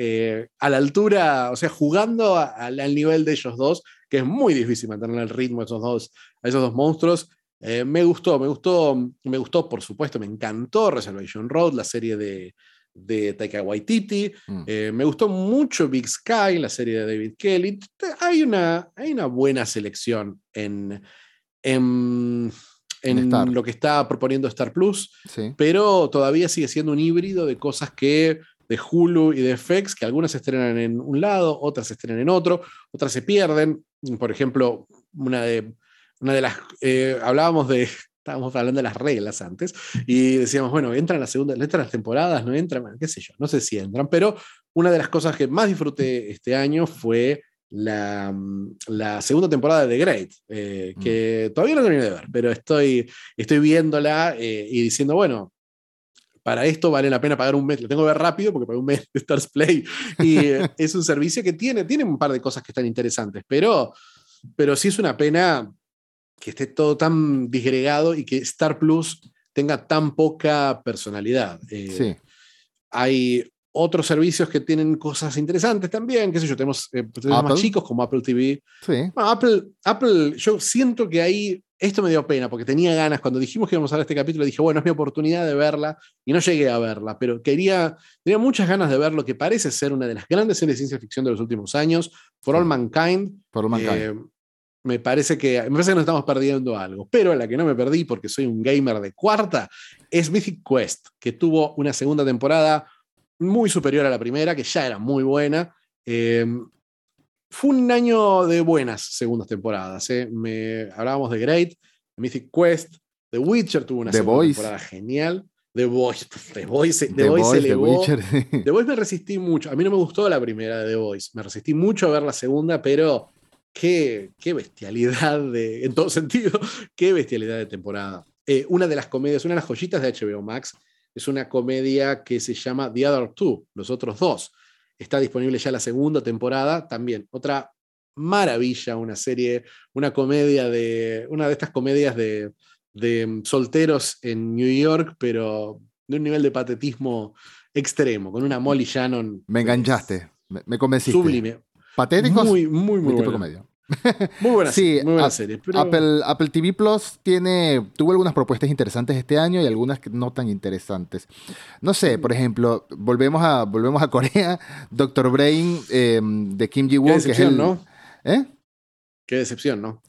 a la altura, o sea, jugando al nivel de ellos dos, que es muy difícil mantener el ritmo esos dos, a esos dos monstruos. Eh, me gustó, me gustó, me gustó, por supuesto, me encantó Reservation Road, la serie de, de Taika Waititi. Mm. Eh, me gustó mucho Big Sky, la serie de David Kelly. Hay una, hay una buena selección en, en, en lo que está proponiendo Star Plus, pero todavía sigue siendo un híbrido de cosas que de Hulu y de FX, que algunas se estrenan en un lado, otras se estrenan en otro, otras se pierden. Por ejemplo, una de una de las, eh, hablábamos de, [LAUGHS] estábamos hablando de las reglas antes, y decíamos, bueno, entran las segundas, entran las temporadas, no entran, qué sé yo, no sé si entran, pero una de las cosas que más disfruté este año fue la, la segunda temporada de The Great, eh, mm. que todavía no terminé de ver, pero estoy, estoy viéndola eh, y diciendo, bueno, para esto vale la pena pagar un mes. Lo tengo que ver rápido porque pagué un mes de Stars Play. Y [LAUGHS] es un servicio que tiene, tiene un par de cosas que están interesantes, pero, pero sí es una pena que esté todo tan disgregado y que Star Plus tenga tan poca personalidad. Eh, sí. Hay otros servicios que tienen cosas interesantes también, qué sé yo, tenemos, eh, más chicos como Apple TV. Sí. Apple, Apple, yo siento que ahí, esto me dio pena, porque tenía ganas, cuando dijimos que íbamos a ver este capítulo, dije, bueno, es mi oportunidad de verla, y no llegué a verla, pero quería, tenía muchas ganas de ver lo que parece ser una de las grandes series de ciencia ficción de los últimos años, For All Mankind. For All Mankind. Eh, me parece que me parece que nos estamos perdiendo algo. Pero la que no me perdí, porque soy un gamer de cuarta, es Mythic Quest, que tuvo una segunda temporada muy superior a la primera, que ya era muy buena. Eh, fue un año de buenas segundas temporadas. Eh. Me, hablábamos de Great, Mythic Quest, The Witcher tuvo una segunda temporada genial. The Voice. [LAUGHS] The Voice, The The Voice se Voice, The elevó. Witcher. The Voice me resistí mucho. A mí no me gustó la primera de The Voice. Me resistí mucho a ver la segunda, pero qué, qué bestialidad de, en todo sentido, [LAUGHS] qué bestialidad de temporada. Eh, una de las comedias, una de las joyitas de HBO Max, es una comedia que se llama The Other Two, Los Otros Dos. Está disponible ya la segunda temporada, también otra maravilla, una serie, una comedia de, una de estas comedias de, de solteros en New York, pero de un nivel de patetismo extremo, con una Molly Shannon. Me enganchaste, me, me convenciste. Sublime. Patéticos, Muy, muy, muy buena. comedia. Muy buena [LAUGHS] Sí, serie, muy buena Ap- serie, pero- Apple, Apple TV Plus tiene, tuvo algunas propuestas interesantes este año y algunas que no tan interesantes. No sé, por ejemplo, volvemos a, volvemos a Corea, [LAUGHS] Doctor Brain eh, de Kim Qué Ji-won, que es decepción, el... ¿no? ¿Eh? Qué decepción, ¿no?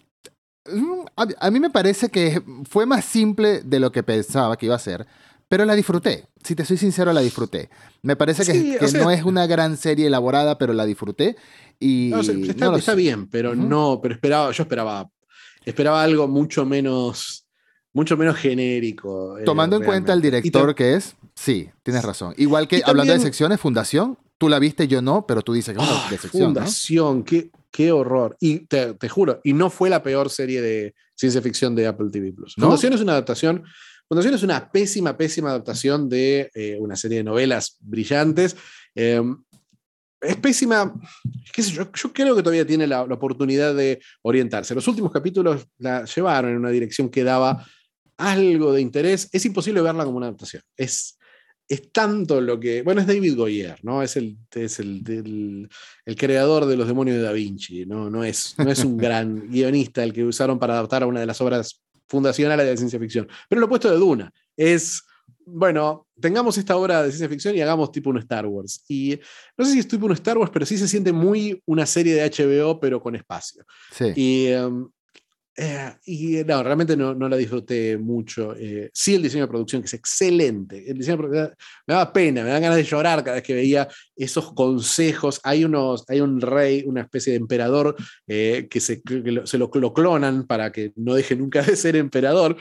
Mm, A, a mí me parece que fue más simple de lo que pensaba que iba a ser, pero la disfruté. Si te soy sincero, la disfruté. Me parece que, Sí, que sea- no es una gran serie elaborada, pero la disfruté. Y No, o sea, está, no está bien, pero Ujú. no, pero esperaba, yo esperaba, esperaba algo mucho menos, mucho menos genérico. eh, Tomando en cuenta el director que es, sí, tienes razón. Igual que hablando de también- secciones, Fundación, tú la viste, yo no, pero tú dices que es una Ah, de sección, ¿no? Fundación, qué, qué horror. Y te, te juro, y no fue la peor serie de ciencia ficción de Apple TV Plus. ¿No? Fundación es una adaptación. Fundación es una pésima, pésima adaptación de eh, una serie de novelas brillantes. Eh, es pésima. qué sé yo, yo creo que todavía tiene la, la oportunidad de orientarse. Los últimos capítulos la llevaron en una dirección que daba algo de interés. Es imposible verla como una adaptación. Es, es tanto lo que. Bueno, es David Goyer, ¿no? Es el, es el, el- el creador de Los Demonios de Da Vinci, ¿no? No es, no es un [LAUGHS] gran guionista el que usaron para adaptar a una de las obras fundacionales de la ciencia ficción. Pero lo opuesto de Duna es. Bueno, tengamos esta obra de ciencia ficción y hagamos tipo un Star Wars. Y no sé si es tipo un Star Wars, pero sí se siente muy una serie de HBO, pero con espacio. Sí. Y, um, eh, y no, realmente no, no la disfruté mucho. Eh, sí, el diseño de producción, que es excelente. El diseño de produ- me daba pena, me daban ganas de llorar cada vez que veía esos consejos. Hay, unos, hay un rey, una especie de emperador eh, que, se, que lo, se lo, lo clonan para que no deje nunca de ser emperador.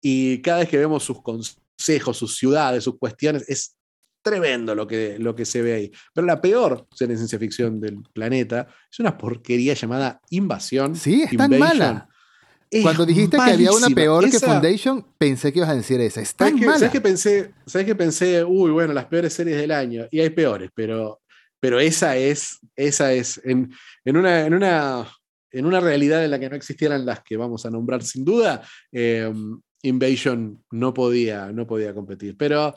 Y cada vez que vemos sus consejos, sus ciudades, sus cuestiones, es tremendo lo que, lo que se ve ahí. Pero la peor serie de ciencia ficción del planeta es una porquería llamada Invasión. Sí, es tan mala. Es Cuando dijiste que había una peor que Foundation, pensé que ibas a decir esa. Es ¿Sabes tan mala. ¿sabes qué pensé? ¿Sabes qué pensé? Uy, bueno, las peores series del año. Y hay peores, pero, pero esa es, esa es, en, en, una, en, una, en una realidad en la que no existieran las que vamos a nombrar sin duda, eh, Invasion no podía, no podía competir. Pero,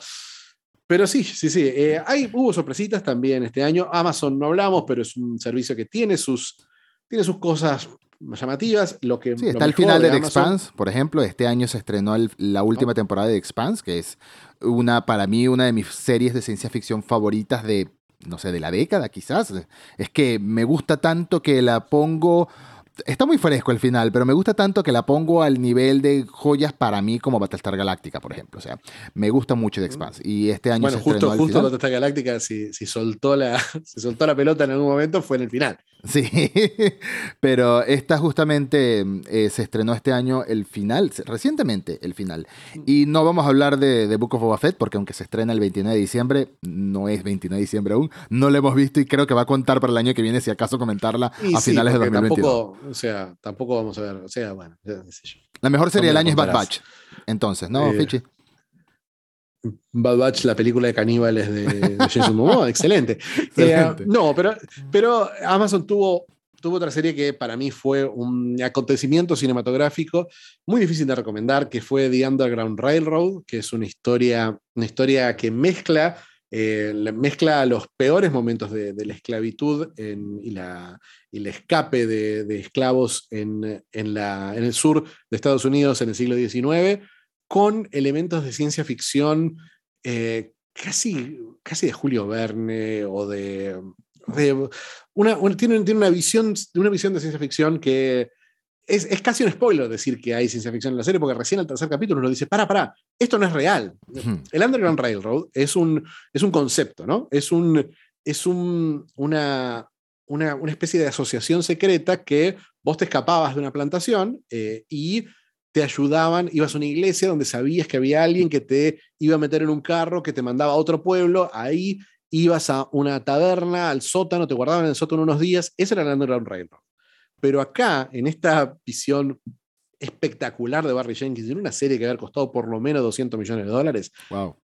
pero sí, sí, sí. eh, hay, hubo sorpresitas también este año. Amazon no hablamos, pero es un servicio que tiene sus, tiene sus cosas llamativas. Lo que, Sí, lo está el mejor final de The Expanse, por ejemplo. Este año se estrenó el- la última temporada de The Expanse, que es una, para mí, una de mis series de ciencia ficción favoritas de, no sé, de la década quizás. Es que me gusta tanto que la pongo... Está muy fresco el final, pero me gusta tanto que la pongo al nivel de joyas para mí como Battlestar Galactica, por ejemplo. O sea, me gusta mucho The Expanse. Y este año Bueno, se estrenó justo, al justo final. Battlestar Galáctica, si, si, soltó la, [LAUGHS] si soltó la pelota en algún momento, fue en el final. Sí, [LAUGHS] pero esta justamente eh, se estrenó este año el final, recientemente el final. Y no vamos a hablar de, de Book of Boba Fett, porque aunque se estrena el 29 de diciembre, no es 29 de diciembre aún, no la hemos visto y creo que va a contar para el año que viene, si acaso comentarla Y a sí, finales de porque 2022. Tampoco, o sea, tampoco vamos a ver, o sea, bueno, ya, qué sé yo. La mejor serie del año es Bad. Batch. Entonces, ¿no, Eh, Fichi? Bad Batch, la película de caníbales de, de Jason Momoa, [LAUGHS] excelente. Excelente. Eh, no, pero, pero Amazon tuvo, tuvo otra serie que para mí fue un acontecimiento cinematográfico muy difícil de recomendar, que fue The Underground Railroad, que es una historia, una historia que mezcla, eh, la- mezcla los peores momentos de, de la esclavitud en- y, la, y el escape de, de esclavos en, en, la, en el sur de Estados Unidos en el siglo XIX, con elementos de ciencia ficción eh, casi, casi de Julio Verne o de... de una, una- tiene, tiene una, visión, una visión de ciencia ficción que es, es casi un spoiler decir que hay ciencia ficción en la serie, porque recién el tercer capítulo nos dice, para, para, esto no es real. Ujú. El Underground Railroad es un, es un concepto, ¿no? Es, un, es un, una, una, una especie de asociación secreta que vos te escapabas de una plantación eh, y te ayudaban, ibas a una iglesia donde sabías que había alguien que te iba a meter en un carro, que te mandaba a otro pueblo, ahí ibas a una taberna, al sótano, te guardaban en el sótano unos días, eso era el Underground Railroad. Pero acá, en esta visión espectacular de Barry Jenkins, en una serie que había costado por lo menos 200 millones de dólares,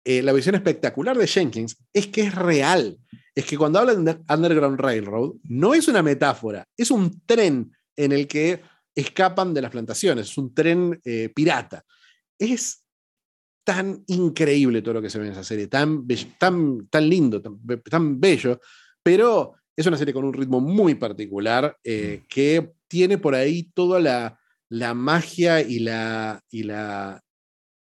eh, la visión espectacular de Jenkins es que es real. Es que cuando hablan de Underground Railroad, no es una metáfora, es un tren en el que escapan de las plantaciones, es un tren eh, pirata. Es tan increíble todo lo que se ve en esa serie, tan, tan, tan lindo, tan, bello, pero es una serie con un ritmo muy particular eh, mm. que tiene por ahí toda la, la magia y la, y la,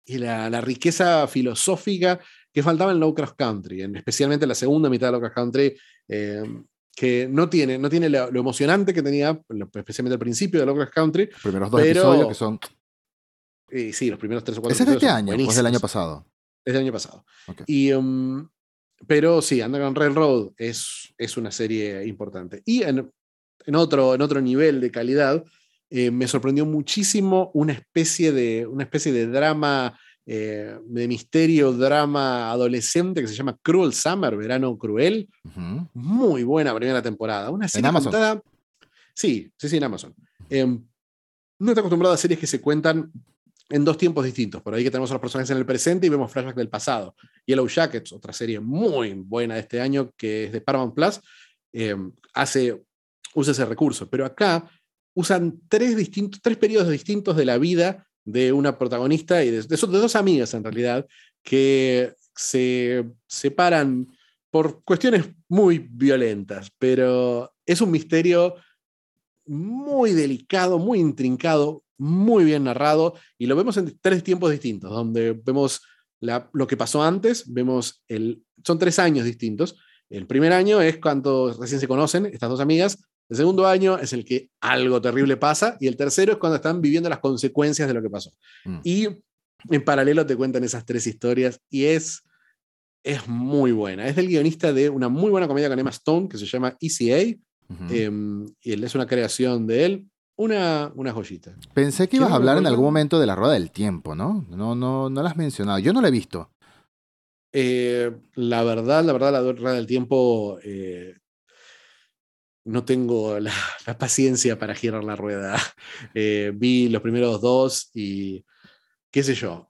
y la, riqueza filosófica que faltaba en Low Cross Country, en, especialmente la segunda mitad de Low Cross Country, eh, que no tiene, no tiene lo, emocionante que tenía, especialmente al principio de Cross Country. Los primeros dos episodios que son sí, los primeros tres o cuatro. ¿Es de este año o es del año pasado? Es del año pasado. Y, um, pero sí, Underground Railroad es, es una serie importante. Y en, en, otro, en otro nivel de calidad, eh, me sorprendió muchísimo una especie de, una especie de drama, eh, de misterio, drama adolescente que se llama Cruel Summer, Verano Cruel. Muy buena primera temporada. Una serie ¿En Amazon? Sí, sí, sí, en Amazon. Em, no está acostumbrado a series que se cuentan en dos tiempos distintos. Por ahí que tenemos a los personajes en el presente y vemos flashbacks del pasado. Yellow Jackets, otra serie muy buena de este año que es de Paramount Plus, eh, hace, usa ese recurso. Pero acá usan tres, distintos, tres periodos distintos de la vida de una protagonista y de, de, dos amigas en realidad que se separan por cuestiones muy violentas, pero es un misterio muy delicado, muy intrincado, muy bien narrado y lo vemos en tres tiempos distintos, donde vemos lo que pasó antes, vemos el, son tres años distintos. El primer año es cuando recién se conocen estas dos amigas, el segundo año es el que algo terrible pasa y el tercero es cuando están viviendo las consecuencias de lo que pasó. Mm. Y en paralelo te cuentan esas tres historias y es, es muy buena. Es del guionista de una muy buena comedia con Emma Stone que se llama ECA. Em, y él es una creación de él una, una joyita. Pensé que ibas a hablar en algún momento de la rueda del tiempo, ¿no? No, no, no la has mencionado. Yo no la he visto. Eh, la verdad, la verdad, la rueda del tiempo. Eh, no tengo [LAUGHS] la, paciencia para girar la rueda. [LAUGHS] Eh, vi los primeros dos y qué sé yo.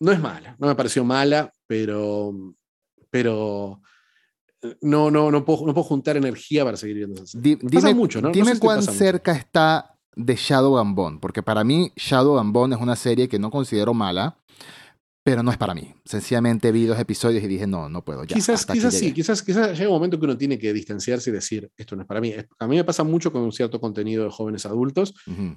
no es mala, no me pareció mala, pero, pero no, no, no, puedo, no puedo juntar energía para seguir viendo esa dime, mucho, ¿no? Dime cuán cerca está de Shadow Gambon, porque para mí Shadow Gambon es una serie que no considero mala, pero no es para mí. Sencillamente vi dos episodios y dije, no, no puedo. Ya, quizás quizás sí, quizás, quizás llega un momento que uno tiene que distanciarse y decir, esto no es para mí. A mí me pasa mucho con un cierto contenido de jóvenes adultos.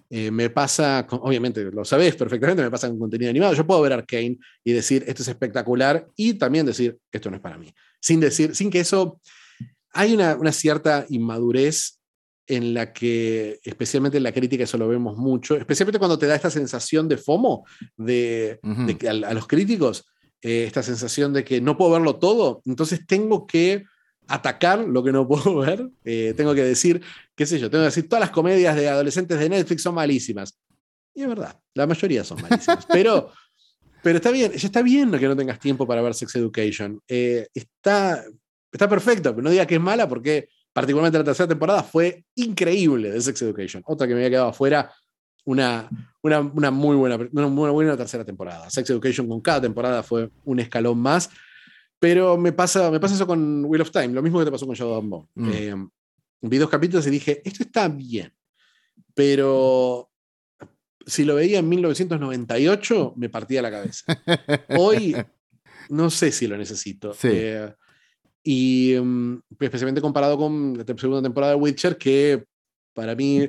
Eh, me pasa, obviamente lo sabes perfectamente, me pasa con contenido animado. Yo puedo ver Arkane y decir, esto es espectacular, y también decir, esto no es para mí. Sin decir, sin que eso... Hay una, una cierta inmadurez en la que, especialmente en la crítica, eso lo vemos mucho, especialmente cuando te da esta sensación de FOMO de, que a, los críticos, eh, esta sensación de que no puedo verlo todo, entonces tengo que atacar lo que no [LAUGHS] puedo ver, eh, tengo que decir, qué sé yo, tengo que decir, todas las comedias de adolescentes de Netflix son malísimas. Y es verdad, la mayoría son malísimas, [LAUGHS] pero... Pero está bien, ya está bien que no tengas tiempo para ver Sex Education. Eh, está, está perfecto, pero no diga que es mala porque particularmente la tercera temporada, fue increíble de Sex Education. Otra que me había quedado afuera, una, una, una, muy buena, una muy buena tercera temporada. Sex Education con cada temporada fue un escalón más. Pero me pasa, me pasa eso con Wheel of Time, lo mismo que te pasó con Shadow of Bone. Mm. Eh, vi dos capítulos y dije, esto está bien, pero si lo veía en 1998, me partía la cabeza. [LAUGHS] Hoy, no sé si lo necesito. Sí. Eh, y mm, especialmente comparado con la segunda temporada de Witcher, que para mí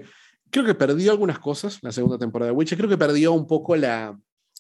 creo que perdió algunas cosas la segunda temporada de Witcher, creo que perdió un poco la,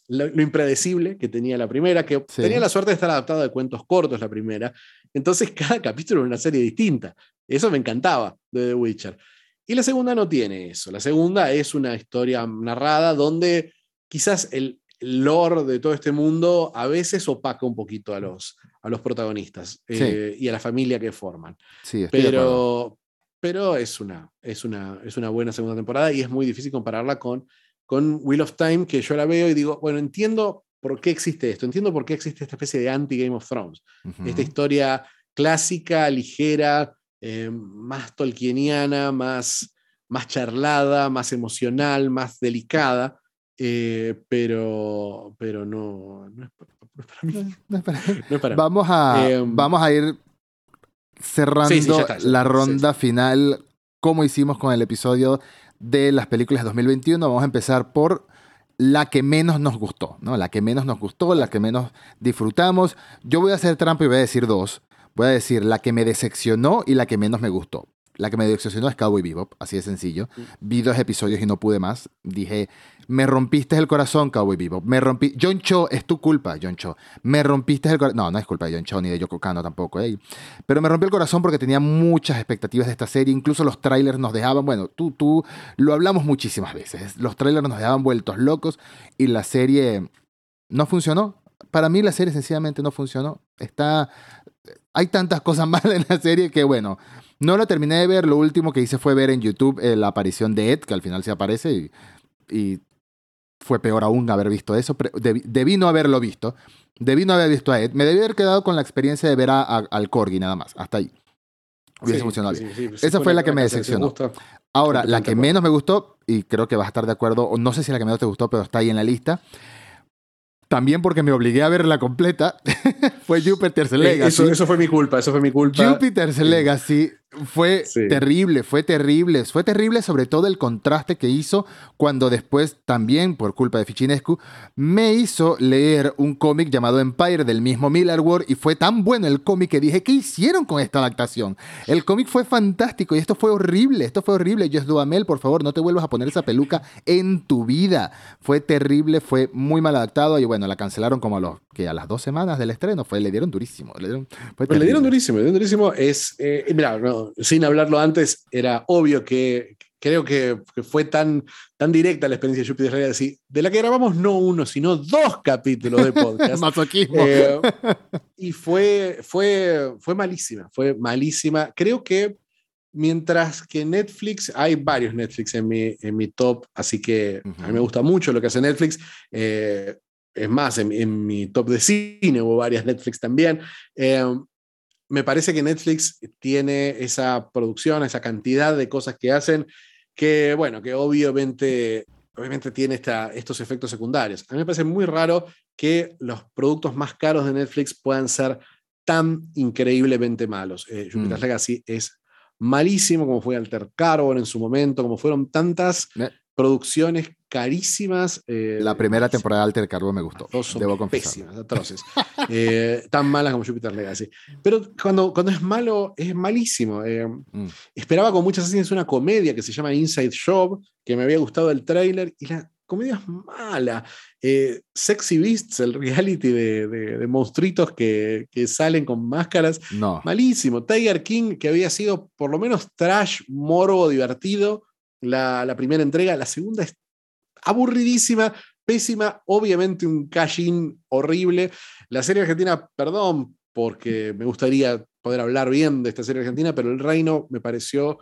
lo, impredecible que tenía la primera, que tenía la suerte de estar adaptada de cuentos cortos la primera, entonces [LAUGHS] cada capítulo era una serie distinta, eso me encantaba de The Witcher. Y la segunda no tiene eso, la segunda es una historia narrada donde quizás el, lore de todo este mundo a veces opaca un poquito a los, a los protagonistas eh, y a la familia que forman. Sí, pero, pero es una, es, una, es una buena segunda temporada y es muy difícil compararla con, con Wheel of Time, que yo la veo y digo, bueno, entiendo por qué existe esto, entiendo por qué existe esta especie de anti-Game of Thrones. Esta historia clásica, ligera, eh, más tolkieniana, más, más charlada, más emocional, más delicada, eh, pero, pero no, no, es [LAUGHS] para, mí. No es para, vamos, a, em, vamos a ir cerrando la ronda final, como hicimos con el episodio de las películas de 2021. Vamos a empezar por la que menos nos gustó, ¿no? La que menos nos gustó, la que menos disfrutamos. Yo voy a hacer trampa y voy a decir dos. Voy a decir la que me decepcionó y la que menos me gustó. La que me decepcionó es Cowboy Bebop, así de sencillo. Vi dos episodios y no pude más. Dije, me rompiste el corazón, Cowboy Bebop. Me rompí. John Cho, es tu culpa, John Cho. Me rompiste el corazón. No, no es culpa de John Cho ni de Yoko Kano tampoco. ¿eh? Pero me rompió el corazón porque tenía muchas expectativas de esta serie. Incluso los trailers nos dejaban. Bueno, tú, tú, lo hablamos muchísimas veces. Los trailers nos dejaban vueltos locos y la serie no funcionó. Para mí la serie sencillamente no funcionó. Está hay tantas cosas [LAUGHS] malas en la serie que, bueno, no la terminé de ver. Lo último que hice fue ver en YouTube eh, la aparición de Ed, que al final se aparece y, fue peor aún haber visto eso. Debí, no haberlo visto. Debí no haber visto a Ed. Me debí haber quedado con la experiencia de ver a, al Corgi nada más. Hasta ahí. Hubiese funcionado bien. Esa fue la que me decepcionó. Ahora, la que menos me gustó, y creo que vas a estar de acuerdo, o no sé si la que menos te gustó, pero está ahí en la lista, también porque me obligué a verla completa, [LAUGHS] fue Jupiter's Legacy. Eso, eso, fue mi culpa, eso fue mi culpa. Jupiter's Legacy fue terrible, fue terrible. Fue terrible sobre todo el contraste que hizo cuando después, también por culpa de Fichinescu, me hizo leer un cómic llamado Empire del mismo Millarworld y fue tan bueno el cómic que dije, ¿qué hicieron con esta adaptación? El cómic fue fantástico y esto fue horrible, esto fue horrible. Just Duhamel, por favor, no te vuelvas a poner esa peluca en tu vida. Fue terrible, fue muy mal adaptado y bueno, la cancelaron como a los que a las dos semanas del estreno fue, le dieron durísimo. Le dieron, le dieron durísimo, le dieron durísimo. Es, eh, mira, sin hablarlo antes, era obvio que creo que, fue tan, tan directa la experiencia de Jupiter Legacy, de la que grabamos no uno, sino dos capítulos de podcast. [LAUGHS] Masoquismo. Eh, y fue, fue, fue malísima, fue malísima. Creo que mientras que Netflix, hay varios Netflix en mi, en mi top, así que a mí me gusta mucho lo que hace Netflix. Eh, es más, en, mi top de cine hubo varias Netflix también. Eh, me parece que Netflix tiene esa producción, esa cantidad de cosas que hacen, que bueno, que obviamente, obviamente tiene esta, estos efectos secundarios. A mí me parece muy raro que los productos más caros de Netflix puedan ser tan increíblemente malos. Eh, Jupiter mm. Legacy es malísimo, como fue Alter Carbon en su momento, como fueron tantas producciones carísimas. Eh, la primera temporada de Alter Carbon me gustó. debo confesar. Pésimas, atroces. [LAUGHS] Eh, tan malas como Jupiter Legacy. Pero cuando, cuando es malo, es malísimo. Eh, mm. Esperaba con muchas veces una comedia que se llama Inside Job, que me había gustado el tráiler, y la comedia es mala. Sexy Beasts, el reality de, de, monstruitos que, que, salen con máscaras. No. Malísimo. Tiger King, que había sido por lo menos trash, morbo, divertido la, primera entrega. La segunda es aburridísima, pésima, obviamente un cash horrible. La serie argentina, perdón, porque me gustaría poder hablar bien de esta serie argentina, pero El Reino me pareció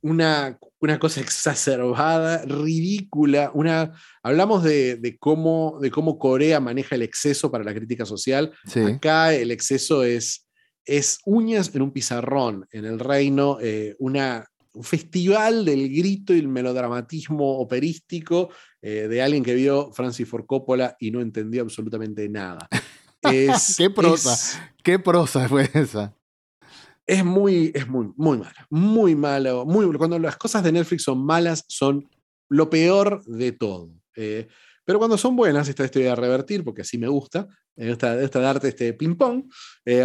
una, una cosa exacerbada, ridícula. Una, hablamos de, cómo, de cómo Corea maneja el exceso para la crítica social. Acá el exceso es, es uñas en un pizarrón. En El Reino, eh, una un festival del grito y el melodramatismo operístico eh, de alguien que vio Francis Ford Coppola y no entendió absolutamente nada. [LAUGHS] Es, ¿Qué prosa? ¿Qué prosa fue esa? Es muy, es muy, muy mala. Muy malo. Muy, cuando las cosas de Netflix son malas, son lo peor de todo. Eh, pero cuando son buenas, esta estoy a revertir porque así me gusta, esta, esta darte este ping-pong. Eh,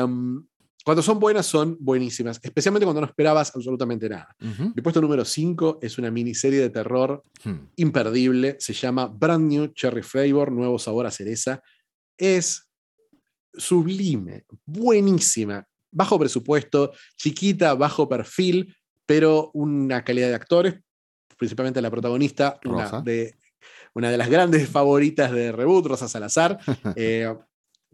cuando son buenas, son buenísimas, especialmente cuando no esperabas absolutamente nada. El puesto número 5 es una miniserie de terror hmm. imperdible, se llama Brand New Cherry Flavor, Nuevo Sabor a Cereza. Es sublime, buenísima, bajo presupuesto, chiquita, bajo perfil, pero una calidad de actores, principalmente la protagonista, una de, una de, las grandes favoritas de Reboot, Rosa Salazar. [LAUGHS] Eh,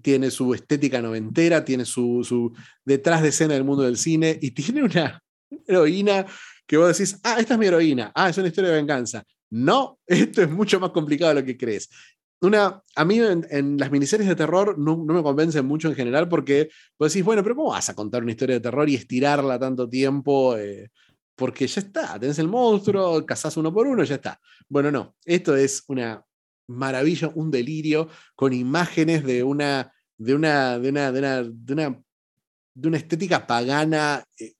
tiene su estética noventera, tiene su, su, detrás de escena del mundo del cine y tiene una [LAUGHS] heroína que vos decís, ah, esta es mi heroína, ah, es una historia de venganza. no, [LAUGHS] esto es mucho más complicado de lo que crees. Una, a mí en, las miniseries de terror no, me convencen mucho en general porque vos decís, bueno, pero ¿cómo vas a contar una historia de terror y estirarla tanto tiempo? Eh, porque ya está, tenés el monstruo, cazás uno por uno, ya está. Bueno, no, esto es una maravilla, un delirio con imágenes de una, de una, de una, de una, de una, de una estética pagana, eh,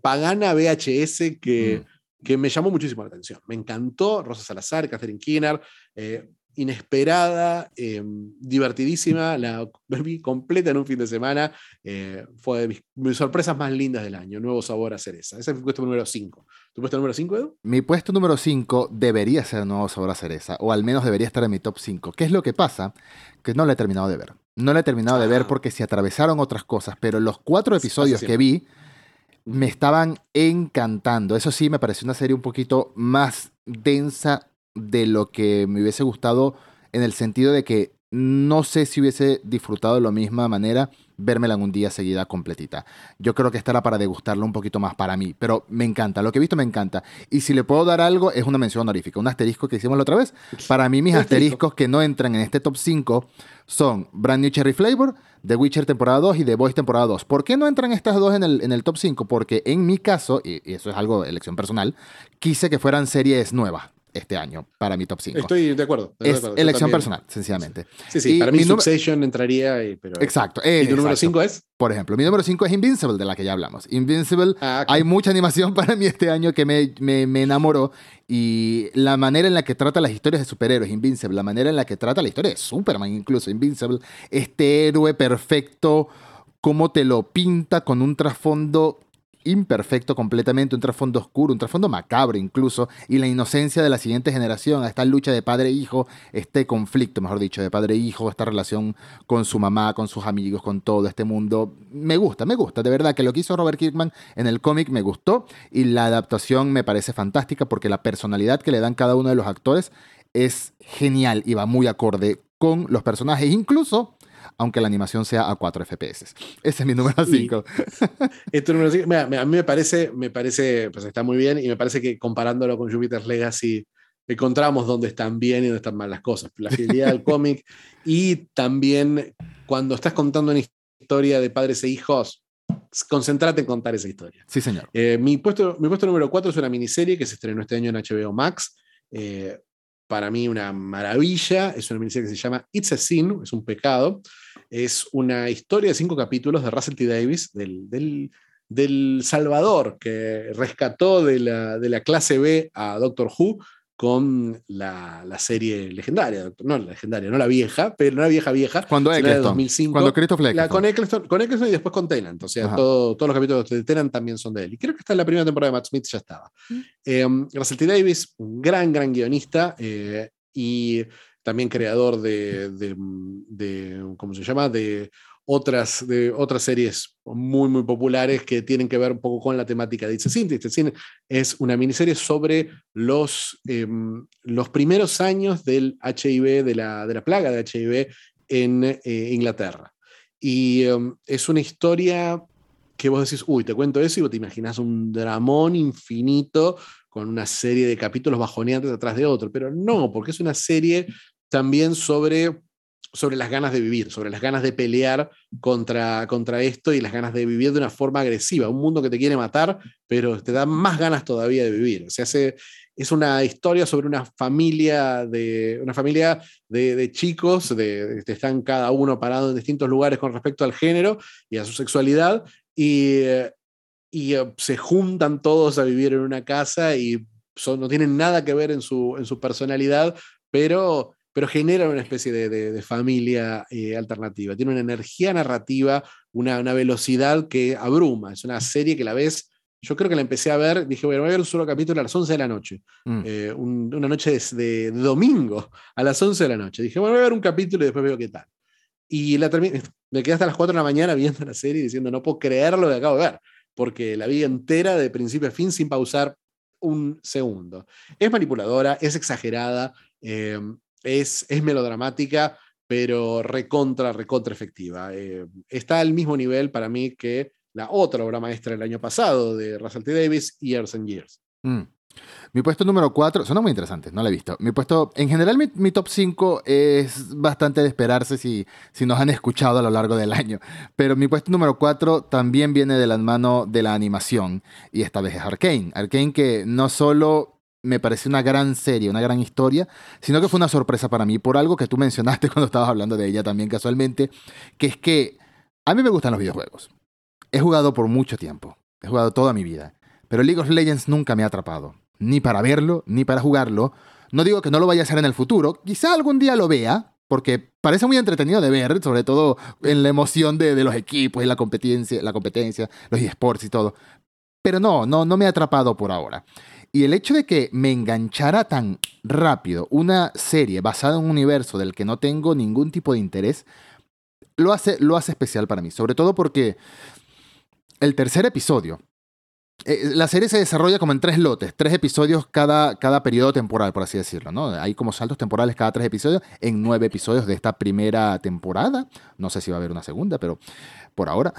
pagana VHS que, mm. que, me llamó muchísimo la atención. Me encantó Rosa Salazar, Catherine Keener, eh, inesperada, eh, divertidísima, la [LAUGHS] vi completa en un fin de semana. Eh, fue de mis, sorpresas más lindas del año, nuevo sabor a cereza. Ese es mi puesto número 5. ¿Tu puesto número 5, Edu? Mi puesto número 5 debería ser nuevo sabor a cereza, o al menos debería estar en mi top 5. ¿Qué es lo que pasa? Que no lo he terminado de ver. No lo he terminado de ver ah. porque se atravesaron otras cosas, pero los cuatro episodios que vi me estaban encantando. Eso sí, me pareció una serie un poquito más densa de lo que me hubiese gustado en el sentido de que no sé si hubiese disfrutado de la misma manera vérmela en un día seguida completita. Yo creo que esta era para degustarla un poquito más para mí, pero me encanta, lo que he visto me encanta. Y si le puedo dar algo, es una mención honorífica, un asterisco que hicimos la otra vez. Para mí mis asteriscos que no entran en este top 5 son Brand New Cherry Flavor, The Witcher temporada 2 y The Voice temporada 2. ¿Por qué no entran estas dos en el, en el top 5? Porque en mi caso, y, y eso es algo de elección personal, quise que fueran series nuevas este año para mi top 5. Estoy de acuerdo. es elección personal, sencillamente. Sí, sí, para mí Succession entraría. pero... Exacto. ¿Y tu número 5 es? Por ejemplo, mi número 5 es Invincible, de la que ya hablamos. Invincible, ah, hay mucha animación [LAUGHS] para mí este año que me, me, me, enamoró. Y la manera en la que trata las historias de superhéroes, Invincible, la manera en la que trata la historia de Superman, incluso Invincible, este héroe perfecto, cómo te lo pinta con un trasfondo imperfecto completamente, un trasfondo oscuro, un trasfondo macabro incluso, y la inocencia de la siguiente generación, esta lucha de padre-hijo, este conflicto, mejor dicho, de padre-hijo, esta relación con su mamá, con sus amigos, con todo este mundo. Me gusta, me gusta, de verdad que lo que hizo Robert Kirkman en el cómic me gustó y la adaptación me parece fantástica porque la personalidad que le dan cada uno de los actores es genial y va muy acorde con los personajes, incluso aunque la animación sea a 4 FPS. Ese es mi número 5. [LAUGHS] Este número 5, a mí me parece, me parece, pues está muy bien y me parece que comparándolo con Jupiter's Legacy encontramos dónde están bien y dónde están mal las cosas. La fidelidad al [LAUGHS] cómic y también cuando estás contando una historia de padres e hijos, concentrate en contar esa historia. Sí, señor. Eh, mi, puesto, mi puesto número 4 es una miniserie que se estrenó este año en HBO Max. Eh, para mí una maravilla. Es una miniserie que se llama It's a Sin, es un pecado. Es una historia de cinco capítulos de Russell T. Davis, del, del, Salvador, que rescató de la, de la, clase B a Doctor Who con la, la, serie legendaria, no la legendaria, no la vieja, pero no la vieja vieja. Cuando Eccleston. 2005, cuando Christoph la, con, Eccleston, con Eccleston y después con Tennant. O sea, todos los capítulos de Tennant también son de él. Y creo que está en la primera temporada de Matt Smith ya estaba. Mm. Eh, Russell T. Davis, un gran, gran guionista eh, y también creador de, de, de, ¿cómo se llama? De otras, de otras series muy, muy populares que tienen que ver un poco con la temática de It's a es una miniserie sobre los, em, los primeros años del HIV, de la, de la plaga de HIV en eh, Inglaterra. Y em, es una historia que vos decís, uy, te cuento eso y vos te imaginas un dramón infinito con una serie de capítulos bajoneantes detrás de otro, pero no, porque es una serie también sobre sobre las ganas de vivir, sobre las ganas de pelear contra, contra esto y las ganas de vivir de una forma agresiva. Un mundo que te quiere matar, pero te da más ganas todavía de vivir. O sea, es una historia sobre una familia de, una familia de, chicos, de, que están cada uno parado en distintos lugares con respecto al género y a su sexualidad, y, y eh, se juntan todos a vivir en una casa y no tienen nada que ver en su, en su personalidad, pero pero genera una especie de, familia eh, alternativa. Tiene una energía narrativa, una, velocidad que abruma. Es una serie que la ves, yo creo que la empecé a ver, dije, bueno, voy a ver un solo capítulo a las 11 de la noche, mm. eh, una noche de, domingo a las 11 de la noche. Dije, bueno, voy a ver un capítulo y después veo qué tal. Y la me quedé hasta las 4 de la mañana viendo la serie diciendo, no puedo creer lo que acabo de ver, porque la vi entera de principio a fin sin pausar un segundo. Es manipuladora, es exagerada, eh, es, melodramática, pero recontra, recontra efectiva. Eh, está al mismo nivel para mí que la otra obra maestra del año pasado de Russell T. Davis, Years and Years. Mm, Mi puesto número 4, suena muy interesante, no lo he visto. Mi puesto, en general mi, top 5 es bastante de esperarse si, si nos han escuchado a lo largo del año. Pero mi puesto número 4 también viene de la mano de la animación y esta vez es Arkane. Arkane que no solo me parece una gran serie, una gran historia, sino que fue una sorpresa para mí por algo que tú mencionaste [LAUGHS] cuando estabas hablando de ella también casualmente, que es que a mí me gustan los videojuegos. He jugado por mucho tiempo, he jugado toda mi vida, pero League of Legends nunca me ha atrapado ni para verlo, ni para jugarlo. No digo que no lo vaya a hacer en el futuro, quizá algún día lo vea, porque parece muy entretenido de ver, sobre todo en la emoción de, los equipos y la competencia, la competencia, los esports y todo. Pero no, no, no me ha atrapado por ahora. Y el hecho de que me enganchara tan rápido una serie basada en un universo del que no tengo ningún tipo de interés, lo hace, lo hace especial para mí. Sobre todo porque el tercer episodio, eh, la serie se desarrolla como en tres lotes, tres episodios cada, cada periodo temporal, por así decirlo, ¿no? Hay como saltos temporales cada tres episodios en nueve episodios de esta primera temporada. No sé si va a haber una segunda, pero por ahora.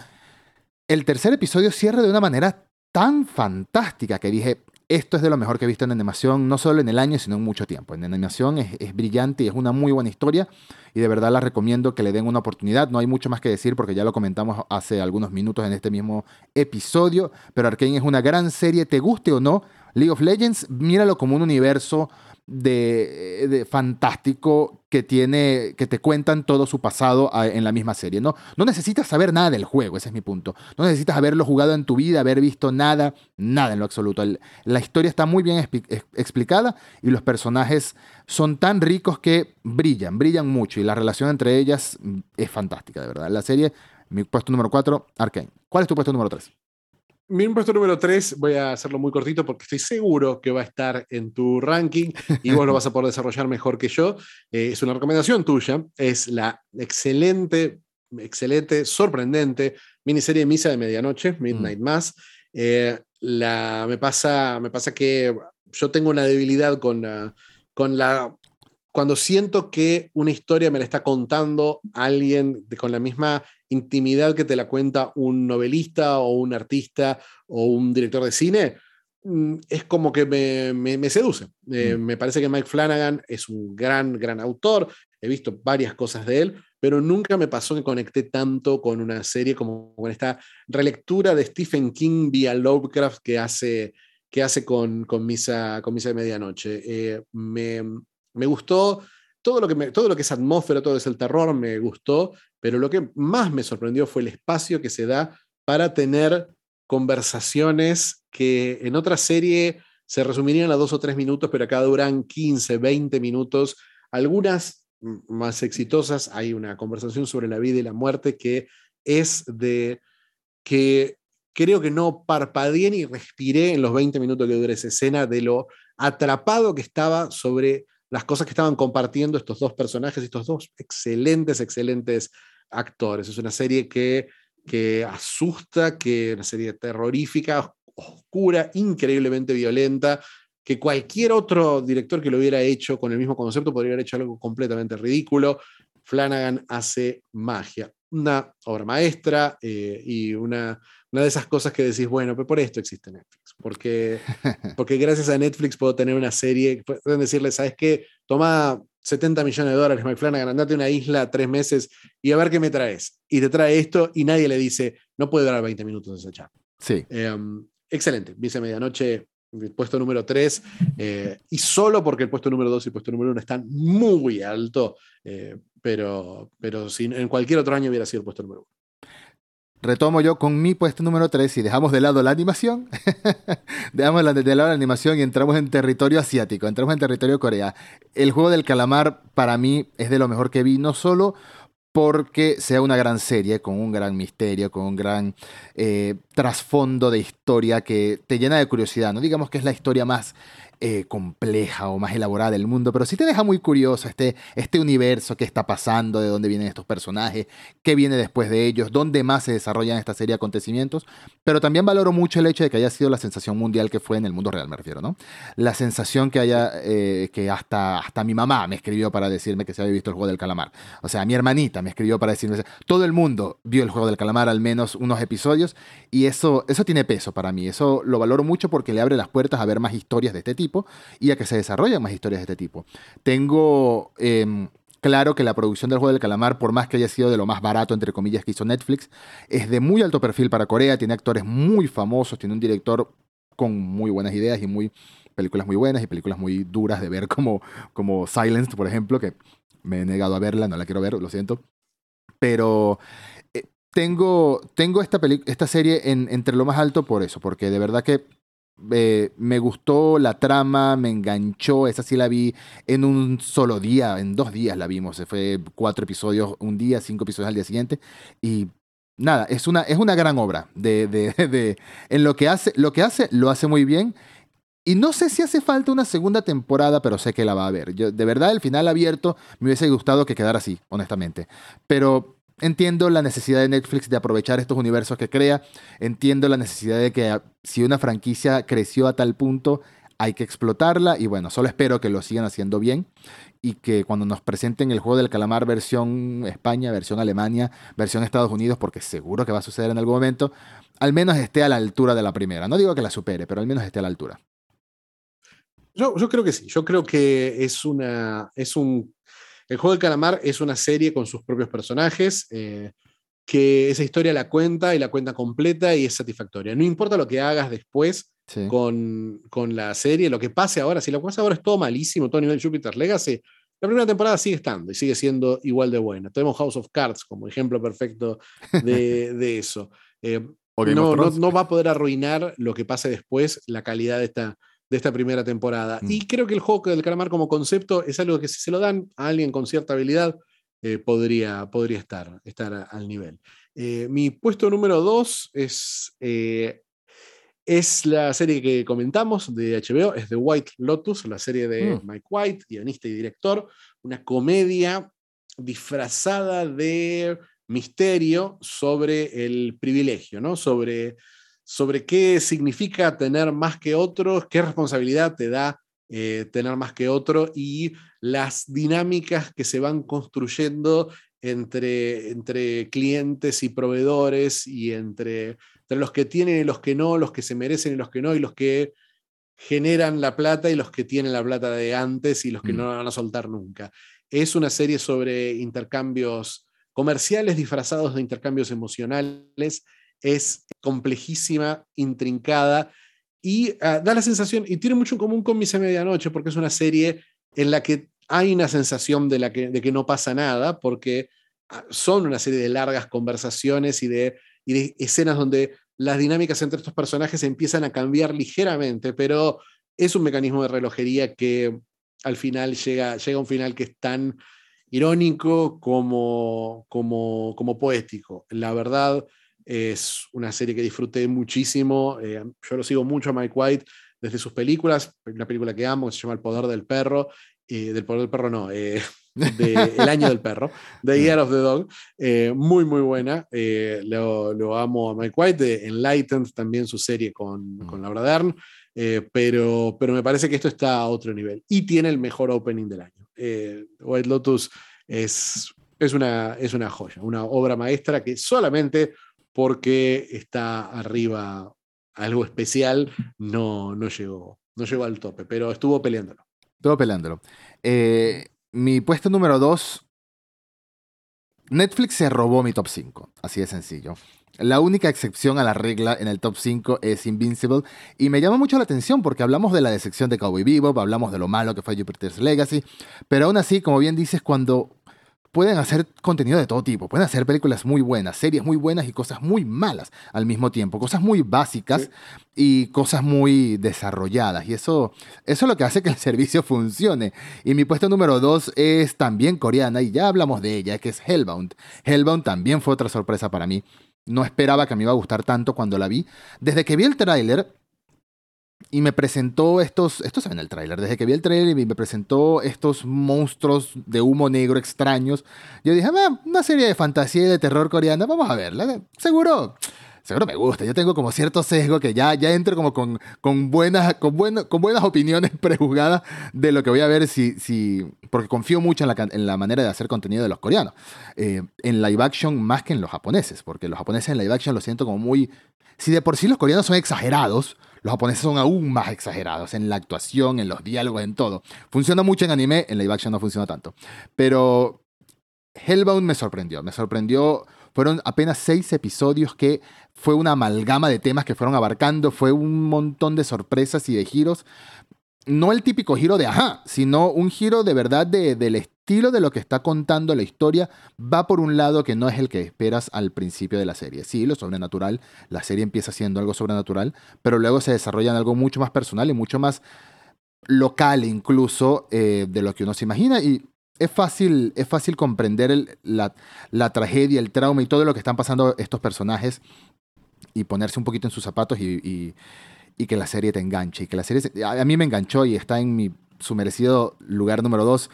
El tercer episodio cierra de una manera tan fantástica que dije, esto es de lo mejor que he visto en animación, no solo en el año, sino en mucho tiempo. En animación es, brillante y es una muy buena historia y de verdad la recomiendo que le den una oportunidad. No hay mucho más que decir porque ya lo comentamos hace algunos minutos en este mismo episodio, pero Arkane es una gran serie, te guste o no. League of Legends, míralo como un universo de, fantástico que tiene, que te cuentan todo su pasado ah, en la misma serie. ¿no? no necesitas saber nada del juego, ese es mi punto. No necesitas haberlo jugado en tu vida, haber visto nada, nada en lo absoluto. la historia está muy bien explicada y los personajes son tan ricos que brillan, brillan mucho y la relación entre ellas es fantástica, de verdad. La serie, mi puesto número 4, Arkane. ¿Cuál es tu puesto número 3? Mi puesto número 3, voy a hacerlo muy cortito porque estoy seguro que va a estar en tu ranking y vos lo vas a poder desarrollar mejor que yo. Eh, es una recomendación tuya, es la excelente, excelente, sorprendente miniserie Misa de Medianoche, Midnight mm. Mass. Eh, la, me, pasa, me pasa que yo tengo una debilidad con, con la cuando siento que una historia me la está contando alguien con la misma intimidad que te la cuenta un novelista o un artista o un director de cine, mm, es como que me, seduce. Eh, mm. Me parece que Mike Flanagan es un gran, gran autor. He visto varias cosas de él, pero nunca me pasó que conecté tanto con una serie como con esta relectura de Stephen King vía Lovecraft que hace, que hace con, con, Misa, con Misa de Medianoche. Eh, me, me gustó todo lo, que todo lo que es atmósfera, todo es el terror, me gustó, pero lo que más me sorprendió fue el espacio que se da para tener conversaciones que en otra serie se resumirían a dos o tres minutos, pero acá duran 15, 20 minutos. Algunas más exitosas, hay una conversación sobre la vida y la muerte que es de que creo que no parpadeé ni respiré en los 20 minutos que dura esa escena de lo atrapado que estaba sobre las cosas que estaban compartiendo estos dos personajes, estos dos excelentes, excelentes actores. Es una serie que, que asusta, que una serie terrorífica, oscura, increíblemente violenta, que cualquier otro director que lo hubiera hecho con el mismo concepto podría haber hecho algo completamente ridículo. Flanagan hace magia, una obra maestra eh, y una, una de esas cosas que decís, bueno, pero por esto existe Netflix, porque, [LAUGHS] porque gracias a Netflix puedo tener una serie, pueden decirle, ¿sabes qué? Toma 70 millones de dólares, Mike Flanagan, andate a una isla tres meses y a ver qué me traes. Y te trae esto y nadie le dice, no puede durar 20 minutos esa chat. Sí. Em, excelente, Vice Medianoche, puesto número 3, eh, y solo porque el puesto número 2 y el puesto número 1 están muy alto, eh, pero, pero si en cualquier otro año hubiera sido el puesto número 1 retomo yo con mi puesto número 3 y dejamos de lado la animación. [LAUGHS] dejamos de lado la animación y entramos en territorio asiático, entramos en territorio Corea. El juego del calamar para mí es de lo mejor que vi, no solo porque sea una gran serie con un gran misterio, con un gran eh, trasfondo de historia que te llena de curiosidad. No digamos que es la historia más eh, compleja o más elaborada del mundo, pero sí te deja muy curioso este, este universo, qué está pasando, de dónde vienen estos personajes, qué viene después de ellos, dónde más se desarrollan esta serie de acontecimientos. Pero también valoro mucho el hecho de que haya sido la sensación mundial que fue en el mundo real, me refiero, ¿no? La sensación que haya, eh, que hasta, hasta mi mamá me escribió para decirme que se había visto el juego del calamar. O sea, mi hermanita me escribió para decirme, todo el mundo vio el juego del calamar al menos unos episodios y eso, eso tiene peso para mí. Eso lo valoro mucho porque le abre las puertas a ver más historias de este tipo y a que se desarrollen más historias de este tipo. Tengo em, claro que la producción del juego del calamar, por más que haya sido de lo más barato, entre comillas, que hizo Netflix, es de muy alto perfil para Corea, tiene actores muy famosos, tiene un director con muy buenas ideas y muy películas muy buenas y películas muy duras de ver [LAUGHS] como, como Silence, por ejemplo, que me he negado a verla, no la quiero ver, lo siento. Pero eh, tengo, tengo esta, esta serie en, entre lo más alto por eso, porque de verdad que eh, me gustó la trama, me enganchó, esa sí la vi en un solo día, en dos días la vimos, se fue cuatro episodios un día, cinco episodios al día siguiente y nada, es una, es una gran obra de, de, [LAUGHS] de, en lo que hace, lo que hace, lo hace muy bien y no sé si hace falta una segunda temporada, pero sé que la va a haber. Yo, de verdad, el final abierto me hubiese gustado que quedara así, honestamente. Pero Entiendo la necesidad de Netflix de aprovechar estos universos que crea. Entiendo la necesidad de que ah, si una franquicia creció a tal punto, hay que explotarla. Y bueno, solo espero que lo sigan haciendo bien y que cuando nos presenten el juego del calamar versión España, versión Alemania, versión Estados Unidos, porque seguro que va a suceder en algún momento, al menos esté a la altura de la primera. No digo que la supere, pero al menos esté a la altura. Yo, yo creo que sí. Yo creo que es, una, es un el juego del calamar es una serie con sus propios personajes, eh, que esa historia la cuenta y la cuenta completa y es satisfactoria. No importa lo que hagas después con, la serie, lo que pase ahora, si lo que pasa ahora es todo malísimo, todo a nivel Jupiter Legacy, la primera temporada sigue estando y sigue siendo igual de buena. Tenemos House of Cards como ejemplo perfecto de, [LAUGHS] eso. Eh, no, no, va a poder arruinar lo que pase después, la calidad de esta, de esta primera temporada. Mm. Y creo que el juego del calamar como concepto es algo que si se lo dan a alguien con cierta habilidad, eh, podría, podría estar, estar al nivel. Eh, mi puesto número dos es, eh, es la serie que comentamos de HBO, es The White Lotus, la serie de mm. Mike White, guionista y director, una comedia disfrazada de misterio sobre el privilegio, ¿no? Sobre sobre qué significa tener más que otros, qué responsabilidad te da eh, tener más que otro y las dinámicas que se van construyendo entre, entre clientes y proveedores y entre, entre los que tienen y los que no, los que se merecen y los que no, y los que generan la plata y los que tienen la plata de antes y los que mm. no la van a soltar nunca. Es una serie sobre intercambios comerciales disfrazados de intercambios emocionales es complejísima, intrincada y ah, da la sensación, y tiene mucho en común con Misa Medianoche, porque es una serie en la que hay una sensación de, la que, de que no pasa nada, porque ah, son una serie de largas conversaciones y de, y escenas donde las dinámicas entre estos personajes empiezan a cambiar ligeramente, pero es un mecanismo de relojería que al final llega, llega a un final que es tan irónico como, como, como poético. La verdad, es una serie que disfruté muchísimo. Eh, yo lo sigo mucho a Mike White desde sus películas. Una película que amo, que se llama El Poder del Perro. Eh, del Poder del Perro, no. Eh, [LAUGHS] de El Año del Perro. The Year of the Dog. muy, muy buena. Lo, lo, amo a Mike White. De Enlightened, también su serie con, mm. con Laura Dern. pero, pero me parece que esto está a otro nivel. Y tiene el mejor opening del año. White Lotus es, es, una, es una joya, una obra maestra que solamente porque está arriba algo especial, no, no, llegó, no llegó al tope, pero estuvo peleándolo. Estuvo peleándolo. Eh, mi puesto número 2, Netflix se robó mi top 5, así de sencillo. La única excepción a la regla en el top 5 es Invincible y me llama mucho la atención porque hablamos de la decepción de Cowboy Bebop, hablamos de lo malo que fue Jupiter's Legacy, pero aún así, como bien dices, cuando pueden hacer contenido de todo tipo, pueden hacer películas muy buenas, series muy buenas y cosas muy malas al mismo tiempo, cosas muy básicas y cosas muy desarrolladas. Y eso, eso es lo que hace que el [LAUGHS] servicio funcione. Y mi puesto número dos es también coreana y ya hablamos de ella, que es Hellbound. Hellbound también fue otra sorpresa para mí. No esperaba que me iba a gustar tanto cuando la vi. Desde que vi el tráiler, y me presentó estos, esto se ve en el tráiler, desde que vi el tráiler y me presentó estos monstruos de humo negro extraños, yo dije, ah, una serie de fantasía y de terror coreana, vamos a verla, seguro, seguro me gusta, yo tengo como cierto sesgo que ya, ya entro como con, con, buenas, con, con buenas opiniones [LAUGHS] prejuzgadas de lo que voy a ver si, si porque confío mucho en la, en la manera de hacer contenido de los coreanos, eh, en live action más que en los japoneses, porque los japoneses en live action lo siento como muy... Si de por sí los coreanos son exagerados, los japoneses son aún más exagerados en la actuación, en los diálogos, en todo. Funciona mucho en anime, en live action no funciona tanto. Pero Hellbound me sorprendió, me sorprendió. Fueron apenas seis episodios que fue una amalgama de temas que fueron abarcando, fue un montón de sorpresas y de giros. No el típico giro de ajá, sino un giro de verdad de, del estilo de lo que está contando la historia va por un lado que no es el que esperas al principio de la serie. Sí, lo sobrenatural, la serie empieza siendo algo sobrenatural, pero luego se desarrolla en algo mucho más personal y mucho más local incluso eh, de lo que uno se imagina y es fácil, es fácil comprender la, tragedia, el trauma y todo lo que están pasando estos personajes y ponerse un poquito en sus zapatos y, que la serie te enganche. Y que la serie, a, mí me enganchó y está en mi su merecido lugar número dos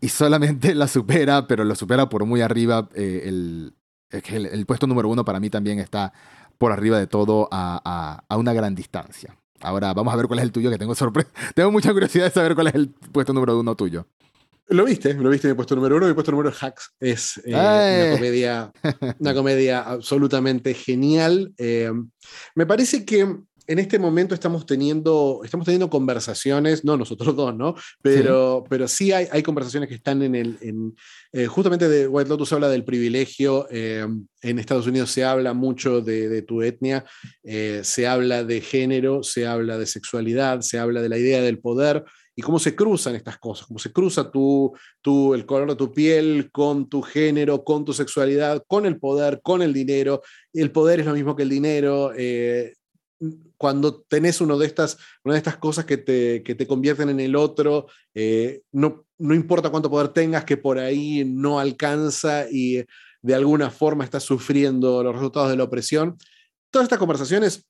y solamente [LAUGHS] la supera, pero lo supera por muy arriba. Eh, el, el, puesto número uno para mí también está por arriba de todo a, a, una gran distancia. Ahora vamos a ver cuál es el tuyo, que tengo sorpresa. [LAUGHS] Tengo mucha curiosidad de saber cuál es el puesto número uno tuyo. Lo viste, lo viste en mi puesto número uno. Mi puesto número Hacks es eh, una, comedia, [LAUGHS] una comedia absolutamente genial. Eh, me parece que en este momento estamos teniendo, estamos teniendo conversaciones, no nosotros dos, ¿no? Pero sí, pero sí hay, hay conversaciones que están en el. En, eh, justamente de White Lotus habla del privilegio. Eh, en Estados Unidos se habla mucho de, tu etnia, eh, se habla de género, se habla de sexualidad, se habla de la idea del poder y cómo se cruzan estas cosas, cómo se cruza tu, tu, el color de tu piel con tu género, con tu sexualidad, con el poder, con el dinero. El poder es lo mismo que el dinero cuando tenés uno de estas, una de estas cosas que te, que te convierten en el otro, eh, no, no importa cuánto poder tengas, que por ahí no alcanza y de alguna forma estás sufriendo los resultados de la opresión. Todas estas conversaciones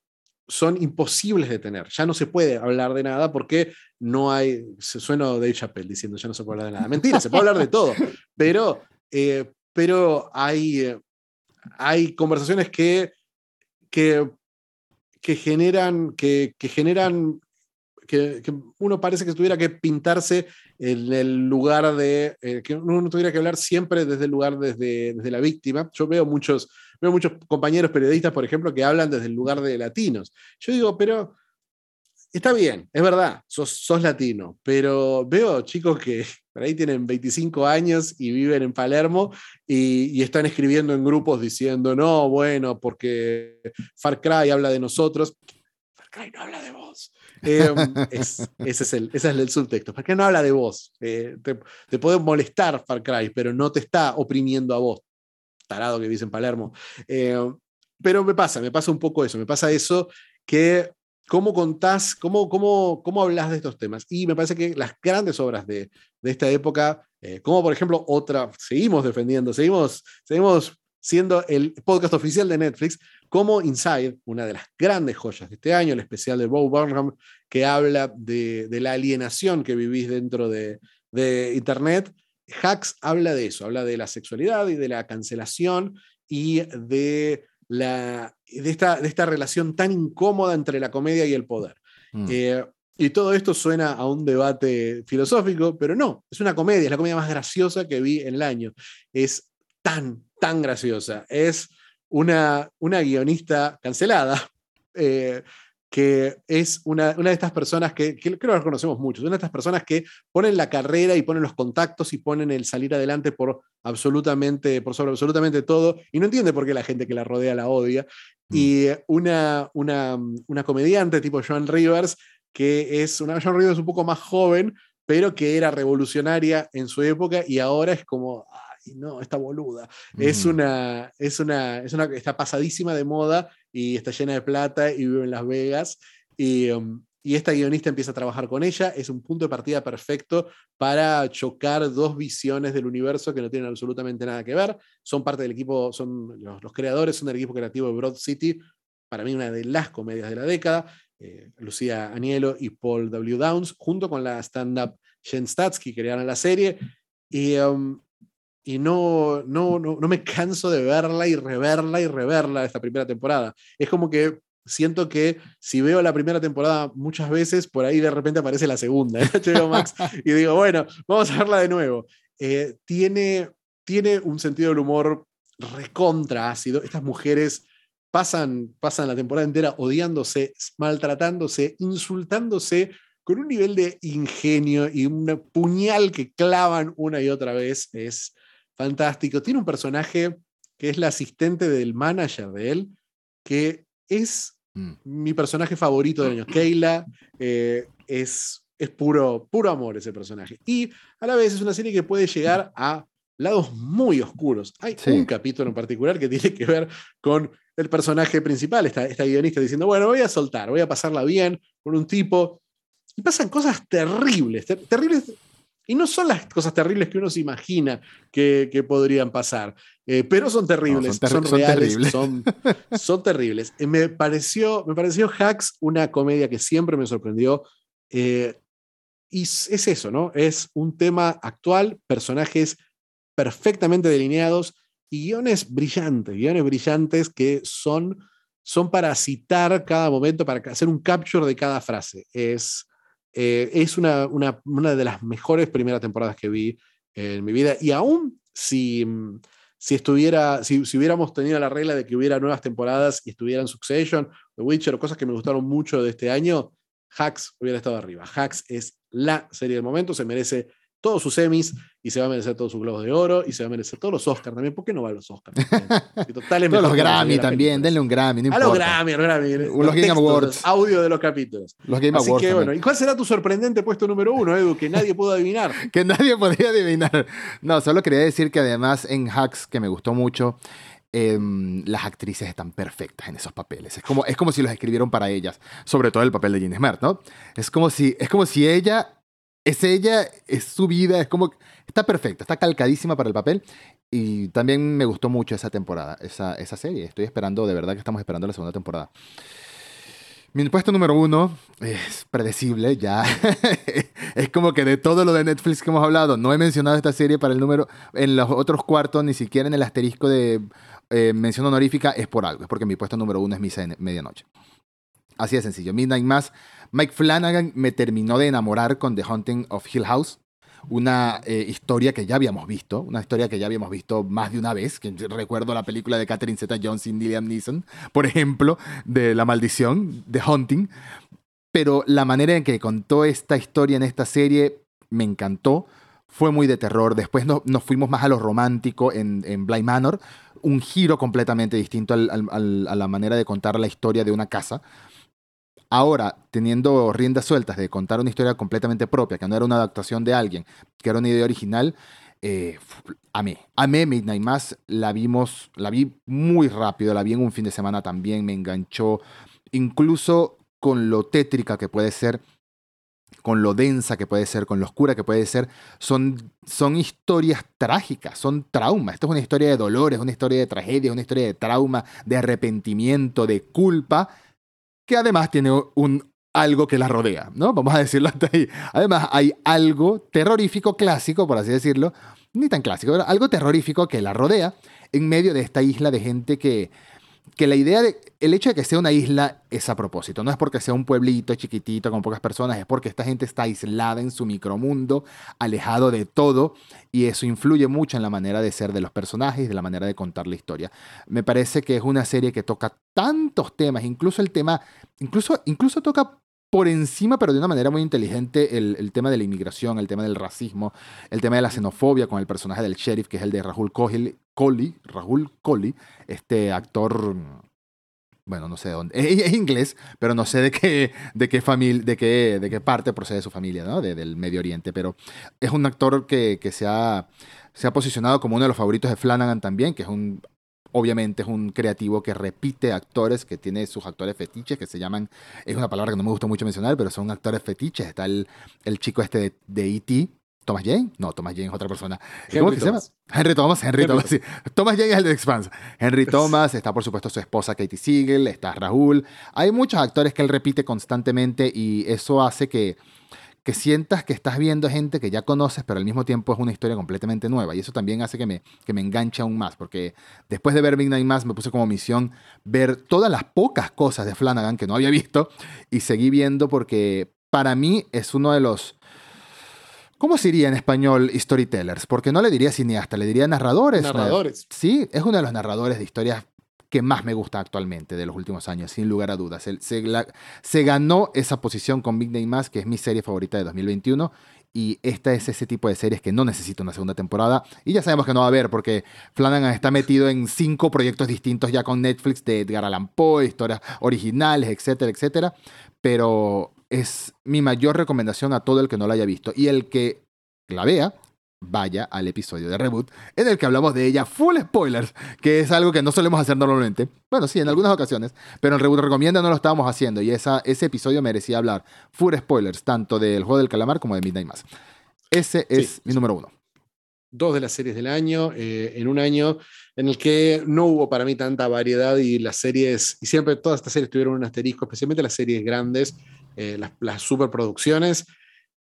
son imposibles de tener. Ya no se puede hablar de nada porque no hay. Se suena Dave Chappelle diciendo ya no se puede hablar de nada. Mentira, se puede hablar de todo. [LAUGHS] Pero, eh, pero hay, eh, hay conversaciones que, que que generan, que, generan que, uno parece que tuviera que pintarse en el lugar de, eh, que uno tuviera que hablar siempre desde el lugar desde, desde la víctima. Yo veo muchos, veo muchos compañeros periodistas, por ejemplo, que hablan desde el lugar de latinos. Yo digo, pero está bien, es verdad, sos, sos latino, pero veo chicos que por ahí tienen 25 años y viven en Palermo y, están escribiendo en grupos diciendo, no, bueno, porque Far Cry habla de nosotros. Far Cry no habla de vos. Em, [LAUGHS] ese, es el, ese es el subtexto. Far Cry no habla de vos. Eh, te, puede molestar Far Cry, pero no te está oprimiendo a vos. Tarado que vives en Palermo. Em, pero me pasa, me pasa un poco eso. Me pasa eso que ¿Cómo contás, cómo, cómo, cómo hablas de estos temas? Y me parece que las grandes obras de, de esta época, eh, como por ejemplo otra, seguimos defendiendo, seguimos, seguimos siendo el podcast oficial de Netflix, como Inside, una de las grandes joyas de este año, el especial de Bo Burnham, que habla de, de la alienación que vivís dentro de, de Internet. Hacks habla de eso, habla de la sexualidad y de la cancelación y de la, de, esta, de esta relación tan incómoda entre la comedia y el poder. Mm. Eh, y todo esto suena a un debate filosófico, pero no, es una comedia, es la comedia más graciosa que vi en el año. Es tan, tan graciosa. Es una, una guionista cancelada, [LAUGHS] eh, que es una, una, de estas personas que, que creo que conocemos muchos, una de estas personas que ponen la carrera y ponen los contactos y ponen el salir adelante por absolutamente, por sobre absolutamente todo, y no entiende por qué la gente que la rodea la odia. Mm. Y una, una, una comediante tipo Joan Rivers, que es una Joan Rivers un poco más joven, pero que era revolucionaria en su época y ahora es como, no, esta boluda. Es, una, es, una, es una, está pasadísima de moda y está llena de plata y vive en Las Vegas. Y, um, y esta guionista empieza a trabajar con ella. Es un punto de partida perfecto para chocar dos visiones del universo que no tienen absolutamente nada que ver. Son parte del equipo, son los, creadores son del equipo creativo de Broad City, para mí una de las comedias de la década. eh, Lucía Anielo y Paul W. Downs, junto con la stand-up Jen Statsky, crearon la serie. Y, um, y no, no, no, no, me canso de verla y reverla y reverla esta primera temporada. Es como que siento que si veo la primera temporada muchas veces, por ahí de repente aparece la segunda en HBO [LAUGHS] Max y digo, bueno, vamos a verla de nuevo. Eh, tiene, tiene un sentido del humor recontra ácido. Estas mujeres pasan, pasan la temporada entera odiándose, maltratándose, insultándose con un nivel de ingenio y un puñal que clavan una y otra vez. Es fantástico. Tiene un personaje que es la asistente del manager de él, que es mm. mi personaje favorito del año. [CLEARS THROAT] Keila eh, es, es puro, puro amor ese personaje. Y a la vez es una serie que puede llegar a lados muy oscuros. Hay un capítulo en particular que tiene que ver con el personaje principal, esta, esta guionista diciendo, bueno, voy a soltar, voy a pasarla bien con un tipo. Y pasan cosas terribles, terribles. Y no son las cosas terribles que uno se imagina que, que podrían pasar, eh, pero son terribles, son, reales, terribles. Son, son terribles. Eh, me, pareció, me pareció Hacks una comedia que siempre me sorprendió. Eh, y es eso, ¿no? Es un tema actual, personajes perfectamente delineados y guiones brillantes, guiones brillantes que son, son para citar cada momento, para hacer un capture de cada frase. Es, eh, es una, una, una, de las mejores primeras temporadas que vi en mi vida y aún si, si, estuviera, si, si, hubiéramos tenido la regla de que hubiera nuevas temporadas y estuvieran Succession, The Witcher o cosas que me gustaron mucho de este año, Hacks hubiera estado arriba. Hacks es la serie del momento, se merece todos sus semis y se va a merecer todos sus globos de oro y se va a merecer todos los Oscars también. ¿Por qué no va a los Oscars? [LAUGHS] todos los Grammy también, denle un Grammy. No a los Grammy, a los Grammy. Los, Game Awards. audio de los capítulos. Los Game Así Que, bueno, ¿y cuál será tu sorprendente puesto número uno, Edu? Que nadie pudo adivinar. [LAUGHS] que nadie podía adivinar. No, solo quería decir que además en Hacks, que me gustó mucho, em, las actrices están perfectas en esos papeles. Es como, es como si los escribieron para ellas, sobre todo el papel de Jean Smart, ¿no? Es como si, es como si ella es ella, es su vida, es como... Está perfecta, está calcadísima para el papel. Y también me gustó mucho esa temporada, esa, esa serie. Estoy esperando, de verdad que estamos esperando la segunda temporada. Mi puesto número uno es predecible, ya. [LAUGHS] es como que de todo lo de Netflix que hemos hablado, no he mencionado esta serie para el número. En los otros cuartos, ni siquiera en el asterisco de eh, mención honorífica, es por algo. Es porque mi puesto número uno es Misa de Medianoche. Así de sencillo. Midnight Mass. Mike Flanagan me terminó de enamorar con The Haunting of Hill House. Una eh, historia que ya habíamos visto, una historia que ya habíamos visto más de una vez. Que recuerdo la película de Catherine Zeta Jones y Liam Neeson, por ejemplo, de La Maldición, The Haunting. Pero la manera en que contó esta historia en esta serie me encantó. Fue muy de terror. Después nos fuimos más a lo romántico en, en Manor. Un giro completamente distinto a la manera de contar la historia de una casa Ahora, teniendo riendas sueltas de contar una historia completamente propia, que no era una adaptación de alguien, que era una idea original, eh, amé. Amé Midnight Mass, la vimos, la vi muy rápido, la vi en un fin de semana también, me enganchó, incluso con lo tétrica que puede ser, con lo densa que puede ser, con lo oscura que puede ser, son, son historias trágicas, son traumas. Esto es una historia de dolores, una historia de tragedia, una historia de trauma, de arrepentimiento, de culpa, que además tiene un algo que la rodea, ¿no? Vamos a decirlo [LAUGHS] hasta ahí. Además, hay algo terrorífico clásico, por así decirlo, ni tan clásico, pero algo terrorífico que la rodea en medio de esta isla de gente que que la idea de, el hecho de que sea una isla es a propósito, no es porque sea un pueblito chiquitito con pocas personas, es porque esta gente está aislada en su micromundo, alejado de todo, y eso influye mucho en la manera de ser de los personajes, de la manera de contar la historia. Me parece que es una serie que toca tantos temas, incluso el tema, incluso, incluso toca por encima, pero de una manera muy inteligente, el, tema de la inmigración, el tema del racismo, el tema de la xenofobia con el personaje del sheriff, que es el de Rahul Kohli, Rahul Kohli, este actor, bueno, no sé de dónde, es, inglés, pero no sé de qué, de qué familia, de qué, de qué parte procede su familia, ¿no? del Medio Oriente, pero es un actor que, que se, ha, se ha posicionado como uno de los favoritos de Flanagan también, que es un obviamente es un creativo que repite actores, que tiene sus actores fetiches, que se llaman, es una palabra que no me gusta mucho mencionar, pero son actores fetiches. Está el, el chico este de, E.T., Thomas Jane, no, Thomas Jane es otra persona. Henry ¿Cómo que se llama? Thomas. Henry Thomas, Henry, Henry Thomas, sí. Thomas Jane es el de Expanse. Henry Thomas, está por supuesto su esposa Katie Siegel, está Rahul. Hay muchos actores que él repite constantemente y eso hace que, que sientas que estás viendo gente que ya conoces, pero al mismo tiempo es una historia completamente nueva. Y eso también hace que me, que me enganche aún más, porque después de ver Midnight Mass me puse como misión ver todas las pocas cosas de Flanagan que no había [LAUGHS] visto y seguí viendo porque para mí es uno de los... ¿Cómo se diría en español storytellers? Porque no le diría cineasta, le diría narradores. Narradores. Sí, es uno de los narradores de historias que más me gusta actualmente de los últimos años, sin lugar a dudas. Se, se ganó esa posición con Big Name Mass, que es mi serie favorita de 2021. Y esta es ese tipo de series que no necesita una segunda temporada. Y ya sabemos que no va a haber, porque Flanagan está metido en cinco proyectos distintos ya con Netflix de Edgar Allan Poe, historias originales, etcétera, etcétera. Pero es mi mayor recomendación a todo el que no la haya visto. Y el que la vea, vaya al episodio de Reboot, en el que hablamos de ella full spoilers, que es algo que no solemos hacer normalmente. Bueno, sí, en algunas ocasiones, pero en Reboot Recomienda no lo estábamos haciendo y esa, ese episodio merecía hablar full spoilers, tanto del Juego del Calamar como de Midnight Mass. Ese es Sí. mi número uno. dos de las series del año, eh, en un año en el que no hubo para mí tanta variedad y las series, y siempre todas estas series tuvieron un asterisco, especialmente las series grandes, eh, las, las superproducciones.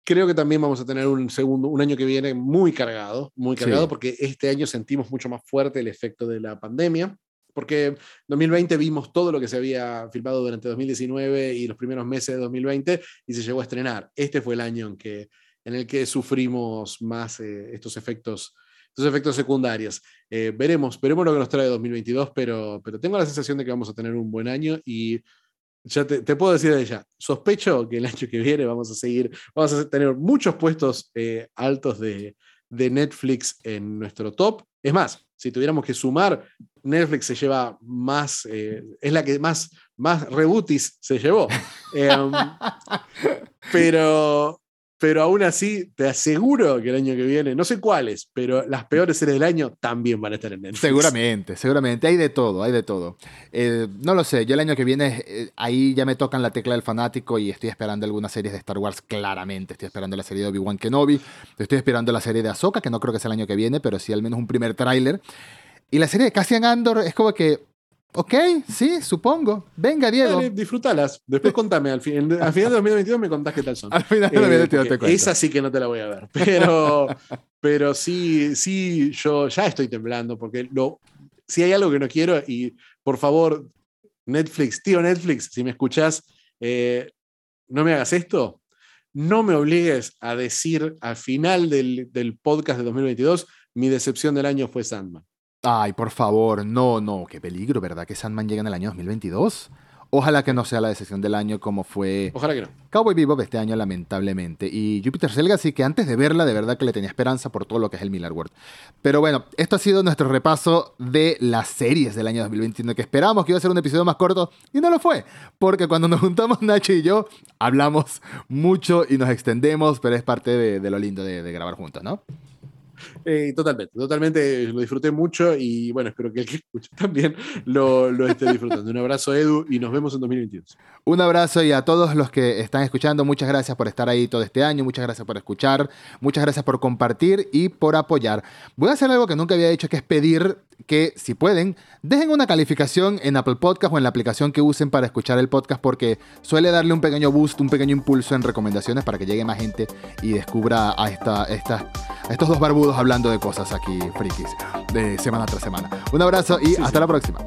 Creo que también vamos a tener un segundo, un año que viene muy cargado, muy Sí. cargado, porque este año sentimos mucho más fuerte el efecto de la pandemia, porque en 2020 vimos todo lo que se había filmado durante 2019 y los primeros meses de 2020 y se llegó a estrenar. Este fue el año en que en el que sufrimos más eh, estos efectos estos efectos secundarios. Eh, veremos, veremos lo que nos trae 2022, pero, pero tengo la sensación de que vamos a tener un buen año y ya te, te puedo decir de ya, sospecho que el año que viene vamos a seguir, vamos a tener muchos puestos eh, altos de, de Netflix en nuestro top. Es más, si tuviéramos que sumar, Netflix se lleva más, eh, es la que más, más rebootis se llevó. [LAUGHS] Em, pero, pero aún así, te aseguro que el año que viene, no sé cuáles, pero las peores series del año también van a estar en Netflix. Seguramente, seguramente. Hay de todo, hay de todo. Eh, no lo sé, yo el año que viene, eh, ahí ya me tocan la tecla del fanático y estoy esperando algunas series de Star Wars, claramente. Estoy esperando la serie de Obi-Wan Kenobi, estoy esperando la serie de Ahsoka, que no creo que sea el año que viene, pero sí al menos un primer tráiler. Y la serie de Cassian Andor es como que, ok, sí, supongo. Venga, Diego. Dale, disfrútalas. Después contame, al, fin, al final de 2022 me contás qué tal son. Al final Eh, de la vida te porque te cuento. esa sí que no te la voy a ver. Pero, [LAUGHS] pero sí, sí, yo ya estoy temblando porque lo, si hay algo que no quiero, y por favor, Netflix, tío Netflix, si me escuchás, eh, no me hagas esto. No me obligues a decir al final del, del podcast de 2022, mi decepción del año fue Sandman. Ay, por favor, no, no, qué peligro, ¿verdad? Que Sandman llega en el año 2022. Ojalá que no sea la decepción del año como fue Ojalá que no. Cowboy Bebop este año, lamentablemente. Y Jupiter Selga, sí que antes de verla, de verdad que le tenía esperanza por todo lo que es el Miller World. Pero bueno, esto ha sido nuestro repaso de las series del año 2021, que esperábamos que iba a ser un episodio más corto, y no lo fue. Porque cuando nos juntamos Nacho y yo, hablamos mucho y nos extendemos, pero es parte de, de lo lindo de, de grabar juntos, ¿no? Eh, totalmente, totalmente lo disfruté mucho y bueno, espero que el que escuche [LAUGHS] también lo, lo esté disfrutando. Un abrazo, Edu, y nos vemos en 2022. Un abrazo y a todos los que están escuchando, muchas gracias por estar ahí todo este año, muchas gracias por escuchar, muchas gracias por compartir y por apoyar. Voy a hacer algo que nunca había hecho, que es pedir que, si pueden, dejen una calificación en Apple Podcast o en la aplicación que usen para escuchar el podcast, porque suele darle un pequeño boost, un pequeño impulso en recomendaciones para que llegue más gente y descubra a, esta, esta, a estos dos barbudos hablando de cosas aquí, frikis, de semana tras semana. Un abrazo y Sí, hasta sí. la próxima.